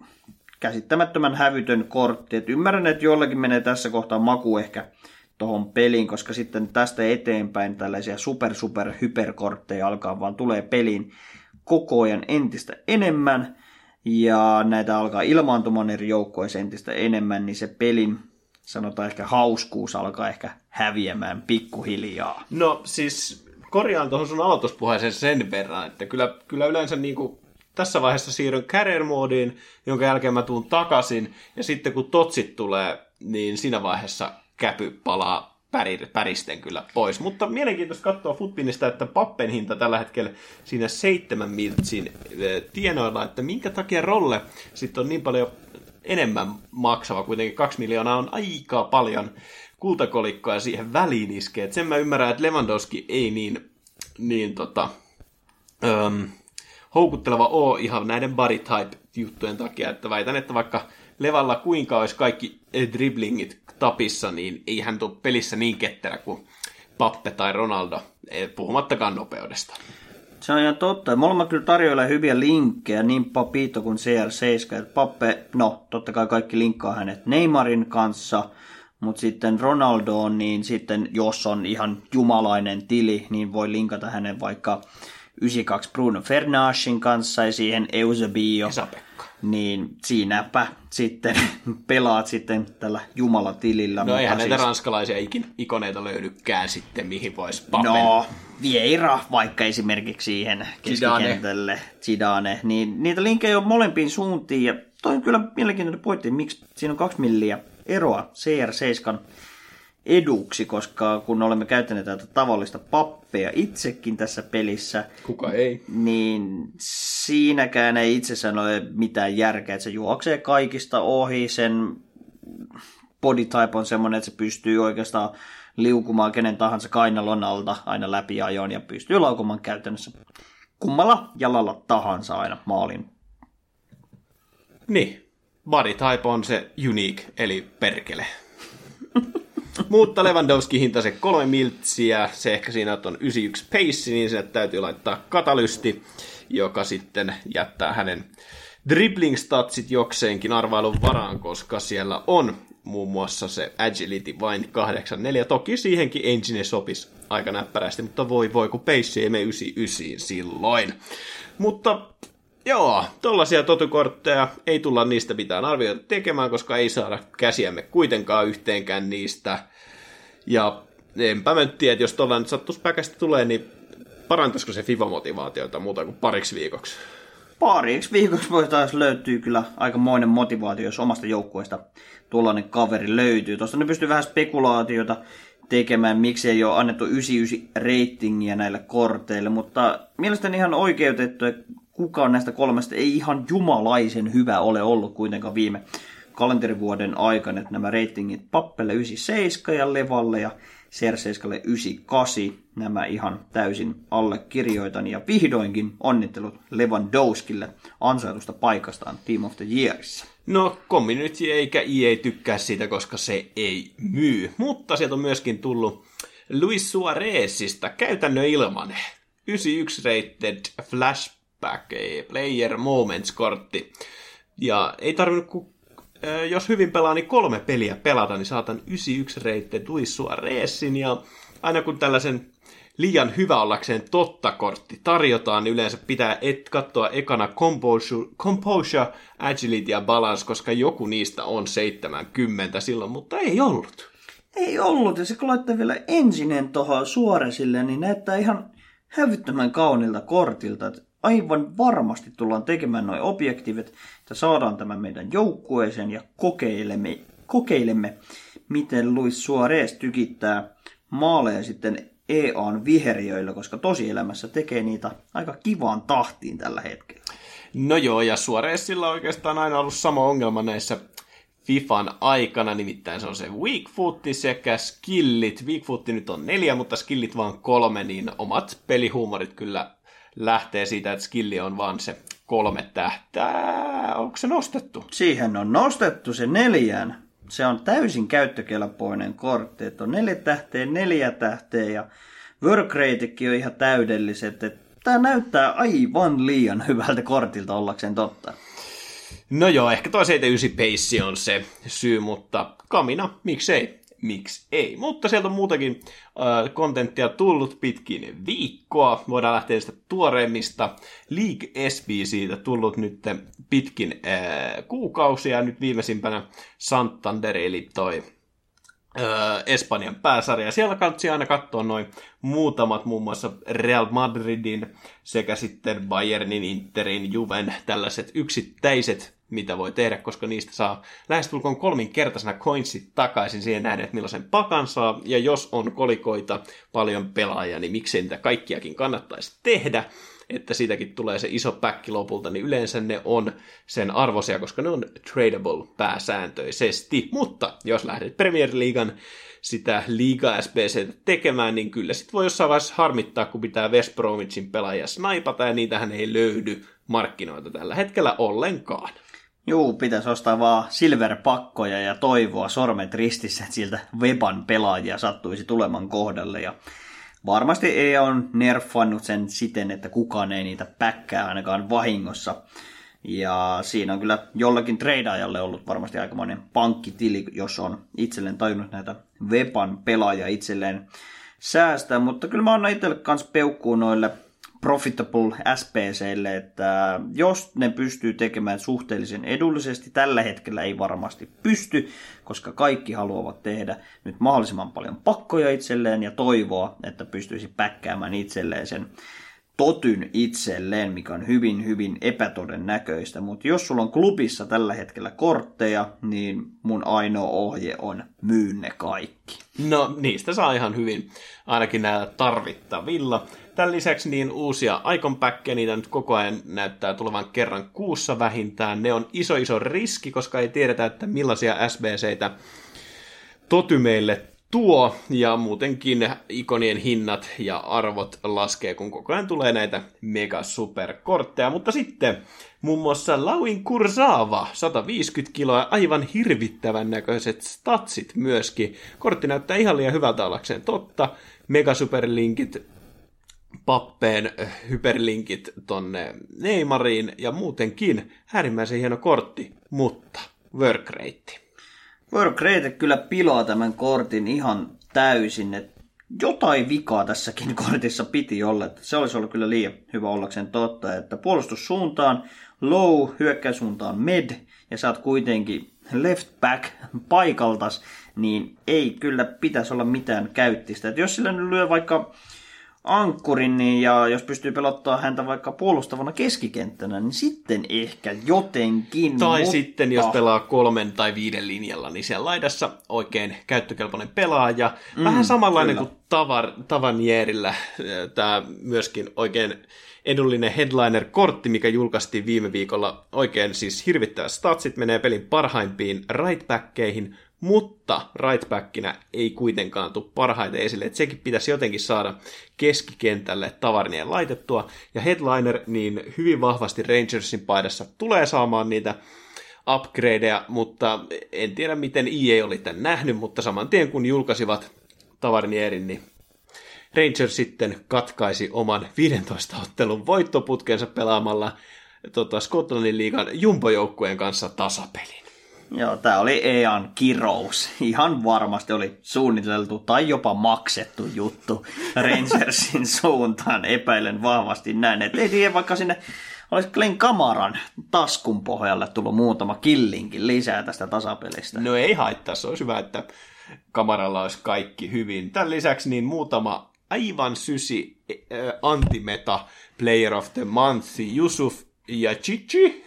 käsittämättömän hävytön kortti. Et ymmärrän, että jollakin menee tässä kohtaa maku ehkä tuohon peliin, koska sitten tästä eteenpäin tällaisia super super hyperkortteja alkaa vaan tulee peliin koko ajan entistä enemmän ja näitä alkaa ilmaantumaan eri joukkoissa entistä enemmän, niin se pelin sanotaan ehkä hauskuus alkaa ehkä häviämään pikkuhiljaa. No siis korjaan tuohon sun aloituspuheeseen sen verran, että kyllä, kyllä yleensä niin kuin tässä vaiheessa siirryn career moodiin, jonka jälkeen mä tuun takaisin, ja sitten kun totsit tulee, niin siinä vaiheessa käpy palaa päristen kyllä pois. Mutta mielenkiintoista katsoa Footpinista, että pappen hinta tällä hetkellä siinä seitsemän miltsin eh, tienoilla, että minkä takia rolle sitten on niin paljon enemmän maksava, kuitenkin kaksi miljoonaa on aika paljon kultakolikkoa siihen väliin iskee. Et sen mä ymmärrän, että Lewandowski ei niin, niin tota, öm, houkutteleva ole ihan näiden body type juttujen takia, että väitän, että vaikka Levalla kuinka olisi kaikki driblingit tapissa, niin ei hän tule pelissä niin ketterä kuin Pappe tai Ronaldo, puhumattakaan nopeudesta. Se on ihan totta. Molemmat kyllä tarjoilee hyviä linkkejä, niin Papito kuin CR7. Pappe, no totta kai kaikki linkkaa hänet Neymarin kanssa, mutta sitten Ronaldo, niin sitten jos on ihan jumalainen tili, niin voi linkata hänen vaikka 92 Bruno Fernandesin kanssa ja siihen Eusebio. Esa-Pekka. Niin siinäpä sitten pelaat sitten tällä jumalatilillä. No eihän näitä ranskalaisia ikin, ikoneita löydykään sitten, mihin voisi Pappen. No, Vieira vaikka esimerkiksi siihen keskikentälle, Zidane, niin niitä linkkejä on molempiin suuntiin, ja toi on kyllä mielenkiintoinen pointti, miksi siinä on kaksi milliä eroa CR7 eduksi, koska kun olemme käyttäneet tätä tavallista pappea itsekin tässä pelissä, Kuka ei? niin siinäkään ei itsessään ole mitään järkeä, että se juoksee kaikista ohi, sen body type on semmoinen, että se pystyy oikeastaan liukumaan kenen tahansa kainalon alta aina läpi ajoon ja pystyy laukumaan käytännössä kummalla jalalla tahansa aina maalin. Niin. Body type on se unique, eli perkele. Mutta Lewandowski hinta se kolme miltsiä, se ehkä siinä on 91 pace, niin sinne täytyy laittaa katalysti, joka sitten jättää hänen dribbling statsit jokseenkin arvailun varaan, koska siellä on muun muassa se agility vain 8.4. Toki siihenkin engine sopisi aika näppärästi, mutta voi voi, kun pace ei mene 99 silloin. Mutta joo, tollaisia totukortteja ei tulla niistä mitään arvioita tekemään, koska ei saada käsiämme kuitenkaan yhteenkään niistä. Ja enpä mä nyt tiedä, että jos tuolla nyt sattuisi päkästä tulee, niin parantaisiko se FIFA-motivaatiota muuta kuin pariksi viikoksi? Pariksi viikoksi voi taas löytyy kyllä aikamoinen motivaatio, jos omasta joukkueesta tuollainen kaveri löytyy. Tuosta ne pystyy vähän spekulaatiota tekemään, miksi ei ole annettu 99 ratingia näille korteille, mutta mielestäni ihan oikeutettu, kukaan näistä kolmesta ei ihan jumalaisen hyvä ole ollut kuitenkaan viime kalenterivuoden aikana, että nämä ratingit Pappelle 97 ja Levalle ja Serseiskalle 98. Nämä ihan täysin allekirjoitan ja vihdoinkin onnittelut Lewandowskille ansaitusta paikastaan Team of the Yearissa. No, Community eikä EA tykkää siitä, koska se ei myy. Mutta sieltä on myöskin tullut Luis Suarezista käytännön ilmanen. 91 rated flashback player moments-kortti. Ja ei tarvinnut kuin jos hyvin pelaa, niin kolme peliä pelata, niin saatan 91 rated Luis Suarezin. Ja aina kun tällaisen liian hyvä ollakseen totta-kortti tarjotaan, niin yleensä pitää et katsoa ekana composure, composure, agility ja balance, koska joku niistä on 70 silloin, mutta ei ollut. Ei ollut, ja se kun laittaa vielä ensinen tuohon suoresille, niin näyttää ihan hävyttömän kaunilta kortilta. Aivan varmasti tullaan tekemään noin objektiivit, että saadaan tämä meidän joukkueeseen ja kokeilemme, kokeilemme miten Luis Suarez tykittää maaleja sitten EAN viheriöillä, koska tosielämässä tekee niitä aika kivaan tahtiin tällä hetkellä. No joo, ja Suarezilla on oikeastaan aina ollut sama ongelma näissä FIFAn aikana, nimittäin se on se weak foot sekä skillit. Weak foot nyt on neljä, mutta skillit vaan kolme, niin omat pelihuumorit kyllä lähtee siitä, että skilli on vaan se kolme tähtää. Onko se nostettu? Siihen on nostettu se neljään. Se on täysin käyttökelpoinen kortti. Että on neljä tähteä, neljä tähteä ja work on ihan täydelliset. Tämä näyttää aivan liian hyvältä kortilta ollakseen totta. No joo, ehkä tuo 79 pace on se syy, mutta kamina, miksei miksi ei. Mutta sieltä on muutakin kontenttia äh, tullut pitkin viikkoa. Voidaan lähteä sitä tuoreimmista. League SB siitä tullut nyt pitkin äh, kuukausia. Nyt viimeisimpänä Santander, eli toi äh, Espanjan pääsarja. Siellä kannattaa aina katsoa noin muutamat, muun muassa Real Madridin sekä sitten Bayernin, Interin, Juven, tällaiset yksittäiset mitä voi tehdä, koska niistä saa lähestulkoon kolminkertaisena coinsit takaisin siihen nähden, että millaisen pakan saa, ja jos on kolikoita paljon pelaajia, niin miksei niitä kaikkiakin kannattaisi tehdä, että siitäkin tulee se iso päkki lopulta, niin yleensä ne on sen arvoisia, koska ne on tradable pääsääntöisesti. Mutta jos lähdet Premier Leaguean sitä Liga SBC tekemään, niin kyllä sit voi jossain vaiheessa harmittaa, kun pitää West Bromwichin pelaajia snaipata, ja niitähän ei löydy markkinoilta tällä hetkellä ollenkaan. Juu, pitäisi ostaa vaan silverpakkoja ja toivoa sormet ristissä, että siltä Weban pelaajia sattuisi tuleman kohdalle. Ja varmasti ei on nerfannut sen siten, että kukaan ei niitä päkkää ainakaan vahingossa. Ja siinä on kyllä jollakin treidaajalle ollut varmasti aikamoinen pankkitili, jos on itselleen tajunnut näitä Weban pelaajia itselleen säästää. Mutta kyllä mä annan itselle kanssa peukkuun noille profitable SPClle, että jos ne pystyy tekemään suhteellisen edullisesti, tällä hetkellä ei varmasti pysty, koska kaikki haluavat tehdä nyt mahdollisimman paljon pakkoja itselleen ja toivoa, että pystyisi päkkäämään itselleen sen totyn itselleen, mikä on hyvin, hyvin epätodennäköistä. Mutta jos sulla on klubissa tällä hetkellä kortteja, niin mun ainoa ohje on myy ne kaikki. No niistä saa ihan hyvin ainakin näillä tarvittavilla. Tämän lisäksi niin uusia Icon Packia, niitä nyt koko ajan näyttää tulevan kerran kuussa vähintään. Ne on iso iso riski, koska ei tiedetä, että millaisia SBCitä Toty meille tuo, ja muutenkin ikonien hinnat ja arvot laskee, kun koko ajan tulee näitä mega superkortteja. Mutta sitten muun muassa Lauin Kursaava, 150 kiloa, aivan hirvittävän näköiset statsit myöskin. Kortti näyttää ihan liian hyvältä ollakseen totta. Mega superlinkit pappeen hyperlinkit tonne Neymariin ja muutenkin äärimmäisen hieno kortti, mutta work rate. Work rate kyllä pilaa tämän kortin ihan täysin, että jotain vikaa tässäkin kortissa piti olla. Että se olisi ollut kyllä liian hyvä ollakseen totta, että puolustussuuntaan low, hyökkäyssuuntaan med, ja saat kuitenkin left back paikaltas, niin ei kyllä pitäisi olla mitään käyttistä. Että jos sillä nyt lyö vaikka ankkurin, niin, ja jos pystyy pelottaa häntä vaikka puolustavana keskikenttänä, niin sitten ehkä jotenkin. Tai mutta... sitten jos pelaa kolmen tai viiden linjalla, niin siellä laidassa oikein käyttökelpoinen pelaaja. Mm, Vähän samanlainen kyllä. kuin tavar, Tavanierillä. Tämä myöskin oikein edullinen headliner-kortti, mikä julkaistiin viime viikolla. Oikein siis hirvittävä statsit menee pelin parhaimpiin rightbackkeihin, mutta rightbackinä ei kuitenkaan tule parhaiten esille, että sekin pitäisi jotenkin saada keskikentälle tavarnien laitettua, ja Headliner niin hyvin vahvasti Rangersin paidassa tulee saamaan niitä upgradeja, mutta en tiedä miten EA oli tämän nähnyt, mutta saman tien kun julkaisivat Tavarnierin, niin Rangers sitten katkaisi oman 15 ottelun voittoputkensa pelaamalla tota, Scotlandin liigan jumbojoukkueen kanssa tasapelin. Joo, tämä oli EAN kirous. Ihan varmasti oli suunniteltu tai jopa maksettu juttu Rangersin suuntaan. Epäilen vahvasti näin. Että ei tiedä, vaikka sinne olisi Glenn Kamaran taskun pohjalle tullut muutama killinkin lisää tästä tasapelistä. No ei haittaa, se olisi hyvä, että Kamaralla olisi kaikki hyvin. Tämän lisäksi niin muutama aivan sysi äh, antimeta Player of the Month, Yusuf ja Chichi.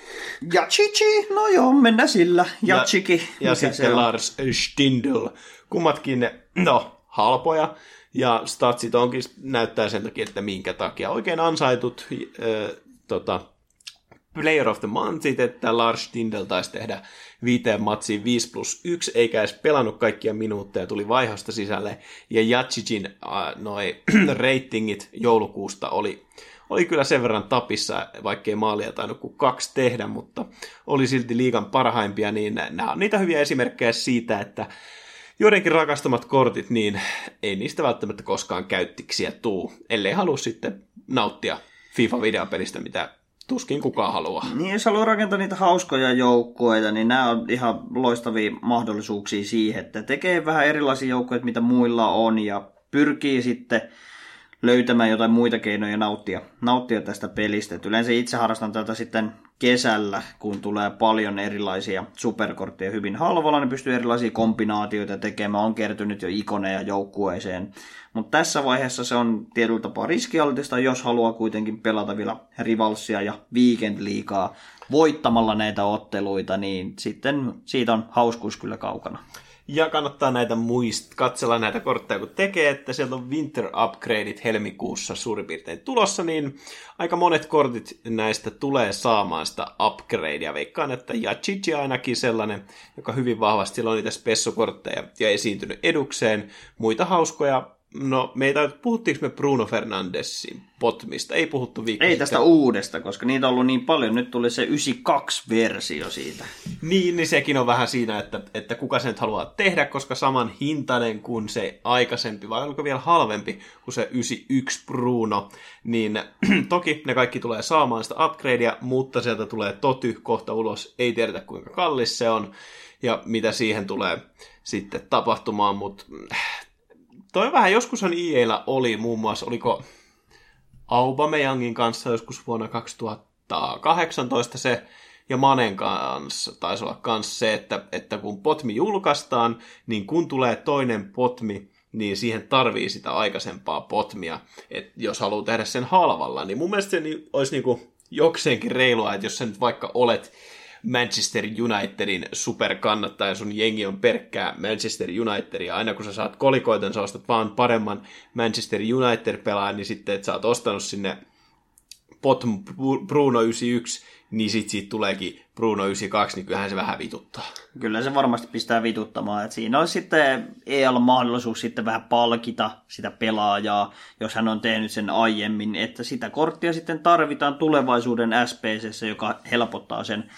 Ja Chichi, no joo, mennä sillä. Ja, ja Chiki. Ja sitten Lars Stindl. Kummatkin, no, halpoja. Ja statsit onkin, näyttää sen takia, että minkä takia. Oikein ansaitut äh, tota, Player of the Monthit, että Lars Stindl taisi tehdä viiteen matsiin 5 plus 1, eikä edes pelannut kaikkia minuutteja, tuli vaihosta sisälle. Ja Jachicin äh, noi ratingit joulukuusta oli oli kyllä sen verran tapissa, vaikkei maalia tainnut kuin kaksi tehdä, mutta oli silti liigan parhaimpia, niin nämä on niitä hyviä esimerkkejä siitä, että joidenkin rakastamat kortit, niin ei niistä välttämättä koskaan käyttiksiä tuu, ellei halua sitten nauttia FIFA-videopelistä, mitä tuskin kukaan haluaa. Niin, jos haluaa rakentaa niitä hauskoja joukkueita, niin nämä on ihan loistavia mahdollisuuksia siihen, että tekee vähän erilaisia joukkueita, mitä muilla on, ja pyrkii sitten löytämään jotain muita keinoja nauttia, nauttia tästä pelistä. Et yleensä itse harrastan tätä sitten kesällä, kun tulee paljon erilaisia superkortteja hyvin halvalla, niin pystyy erilaisia kombinaatioita tekemään, on kertynyt jo ikoneja joukkueeseen. Mutta tässä vaiheessa se on tietyllä tapaa riskialtista, jos haluaa kuitenkin pelata vielä rivalsia ja weekend liikaa voittamalla näitä otteluita, niin sitten siitä on hauskuus kyllä kaukana. Ja kannattaa näitä muist, katsella näitä kortteja, kun tekee, että sieltä on Winter Upgradeit helmikuussa suurin piirtein tulossa, niin aika monet kortit näistä tulee saamaan sitä upgradea. Veikkaan, että Yachichi ainakin sellainen, joka hyvin vahvasti on niitä spessukortteja ja esiintynyt edukseen. Muita hauskoja No, meitä puhuttiinko me Bruno Fernandesin potmista? Ei puhuttu viikko Ei tästä uudesta, koska niitä on ollut niin paljon. Nyt tuli se 92-versio siitä. Niin, niin sekin on vähän siinä, että, että kuka sen nyt haluaa tehdä, koska saman hintainen kuin se aikaisempi, vai onko vielä halvempi kuin se 91 Bruno, niin toki ne kaikki tulee saamaan sitä upgradea, mutta sieltä tulee toty kohta ulos. Ei tiedetä kuinka kallis se on ja mitä siihen tulee sitten tapahtumaan, mutta toi vähän, joskushan IEllä oli muun muassa, oliko Aubameyangin kanssa joskus vuonna 2018 se, ja Manen kanssa taisi olla kanssa se, että, että kun potmi julkaistaan, niin kun tulee toinen potmi, niin siihen tarvii sitä aikaisempaa potmia, että jos haluaa tehdä sen halvalla, niin mun mielestä se olisi niinku jokseenkin reilua, että jos sä nyt vaikka olet Manchester Unitedin superkannattaja, sun jengi on perkkää Manchester Unitedia. Aina kun sä saat kolikoita, niin sä ostat vaan paremman Manchester United-pelaajan, niin sitten, että sä oot ostanut sinne pot Bruno 91, niin sit siitä tuleekin Bruno 92, niin kyllähän se vähän vituttaa. Kyllä se varmasti pistää vituttamaan. että siinä on sitten EL mahdollisuus sitten vähän palkita sitä pelaajaa, jos hän on tehnyt sen aiemmin, että sitä korttia sitten tarvitaan tulevaisuuden SPCssä, joka helpottaa sen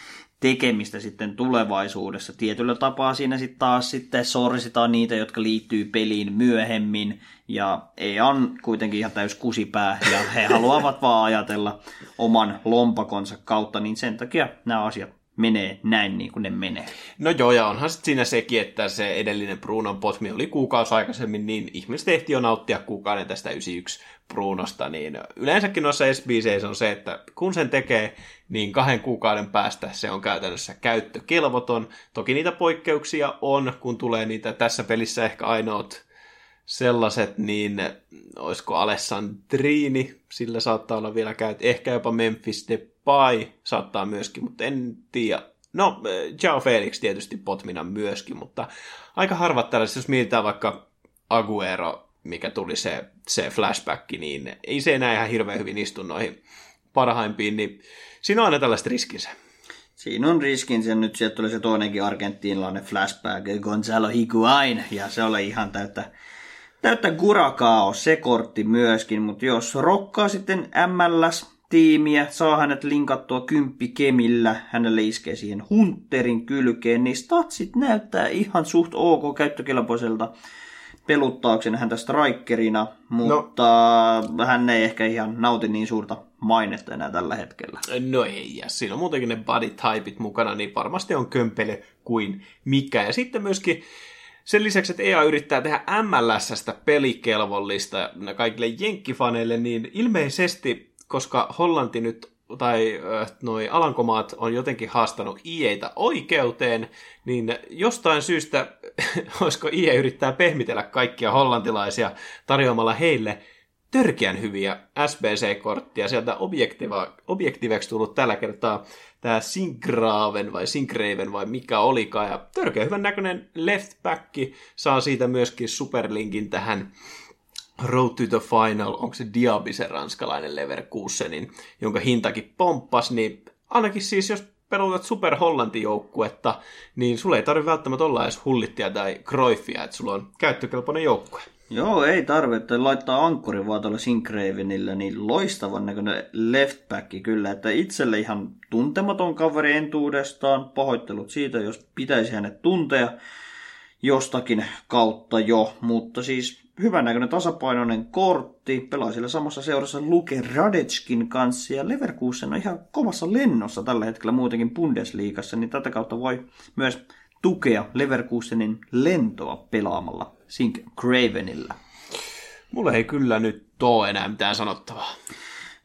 tekemistä sitten tulevaisuudessa. Tietyllä tapaa siinä sitten taas sitten sorsitaan niitä, jotka liittyy peliin myöhemmin, ja ei on kuitenkin ihan täys kusipää, ja he haluavat vaan ajatella oman lompakonsa kautta, niin sen takia nämä asiat menee näin niin kuin ne menee. No joo, ja onhan sitten siinä sekin, että se edellinen Brunon potmi oli kuukausi aikaisemmin, niin ihmiset ehti jo nauttia kuukauden tästä 91 Brunosta, niin yleensäkin noissa SBC on se, että kun sen tekee, niin kahden kuukauden päästä se on käytännössä käyttökelvoton. Toki niitä poikkeuksia on, kun tulee niitä tässä pelissä ehkä ainoat sellaiset, niin olisiko Alessandrini, sillä saattaa olla vielä käyt, ehkä jopa Memphis Depay saattaa myöskin, mutta en tiedä. No, Jao Felix tietysti potmina myöskin, mutta aika harvat tällaiset, jos mietitään vaikka Aguero, mikä tuli se, se flashback, niin ei se enää ihan hirveän hyvin istu noihin parhaimpiin, niin siinä on aina tällaista riskinsä. Siinä on riskinsä. Nyt sieltä tuli se toinenkin argentiinalainen flashback, Gonzalo Higuain, ja se oli ihan täyttä täyttä gurakaa se kortti myöskin, mutta jos rokkaa sitten MLS tiimiä, saa hänet linkattua kymppi kemillä, hänelle iskee siihen Hunterin kylkeen, niin statsit näyttää ihan suht ok käyttökelpoiselta peluttaakseen häntä strikerina, mutta no. hän ei ehkä ihan nauti niin suurta mainetta enää tällä hetkellä. No ei, ja siinä on muutenkin ne body typeit mukana, niin varmasti on kömpele kuin mikä. Ja sitten myöskin sen lisäksi, että EA yrittää tehdä MLSstä pelikelvollista kaikille jenkkifaneille, niin ilmeisesti, koska Hollanti nyt tai noi Alankomaat on jotenkin haastanut IEitä oikeuteen, niin jostain syystä, olisiko IE yrittää pehmitellä kaikkia hollantilaisia tarjoamalla heille törkeän hyviä SBC-korttia. Sieltä objektiiveksi tullut tällä kertaa tämä Singraven vai Singraven vai mikä olikaan. Ja törkeä hyvän näköinen left back saa siitä myöskin superlinkin tähän Road to the Final, onko se Diaby se ranskalainen Leverkusenin, jonka hintakin pomppas, niin ainakin siis jos pelutat Super Hollanti joukkuetta, niin sulle ei tarvitse välttämättä olla edes hullittia tai Cruyffia, että sulla on käyttökelpoinen joukkue. Joo, ei tarvitse. Laittaa ankkuri vaan tuolla Sincravenillä, niin loistavan näköinen left back kyllä, että itselle ihan tuntematon kaveri entuudestaan, pahoittelut siitä, jos pitäisi hänet tuntea jostakin kautta jo, mutta siis hyvän näköinen tasapainoinen kortti, pelaa siellä samassa seurassa Luke Radetskin kanssa ja Leverkusen on ihan kovassa lennossa tällä hetkellä muutenkin Bundesliigassa, niin tätä kautta voi myös tukea Leverkusenin lentoa pelaamalla Sink Cravenilla. Mulla ei kyllä nyt ole enää mitään sanottavaa.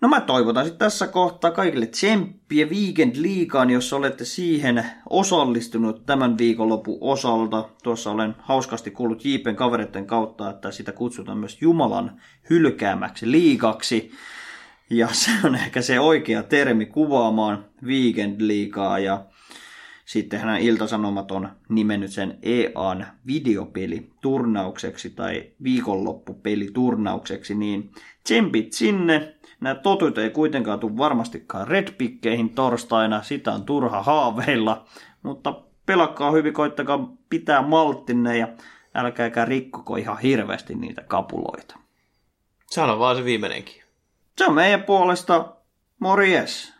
No mä toivotan sitten tässä kohtaa kaikille tsemppiä Weekend Liigaan, jos olette siihen osallistunut tämän viikonlopun osalta. Tuossa olen hauskasti kuullut Jiipen kavereiden kautta, että sitä kutsutaan myös Jumalan hylkäämäksi liikaksi. Ja se on ehkä se oikea termi kuvaamaan Weekend Liigaa ja sitten hän Iltasanomat on nimennyt sen EAN videopeliturnaukseksi tai viikonloppupeliturnaukseksi, niin tsempit sinne. Nämä totut ei kuitenkaan tule varmastikaan redpikkeihin torstaina, sitä on turha haaveilla, mutta pelakkaa hyvin, koittakaa pitää malttinne ja älkääkä rikkoko ihan hirveästi niitä kapuloita. Sano vaan se viimeinenkin. Se on meidän puolesta. Morjes!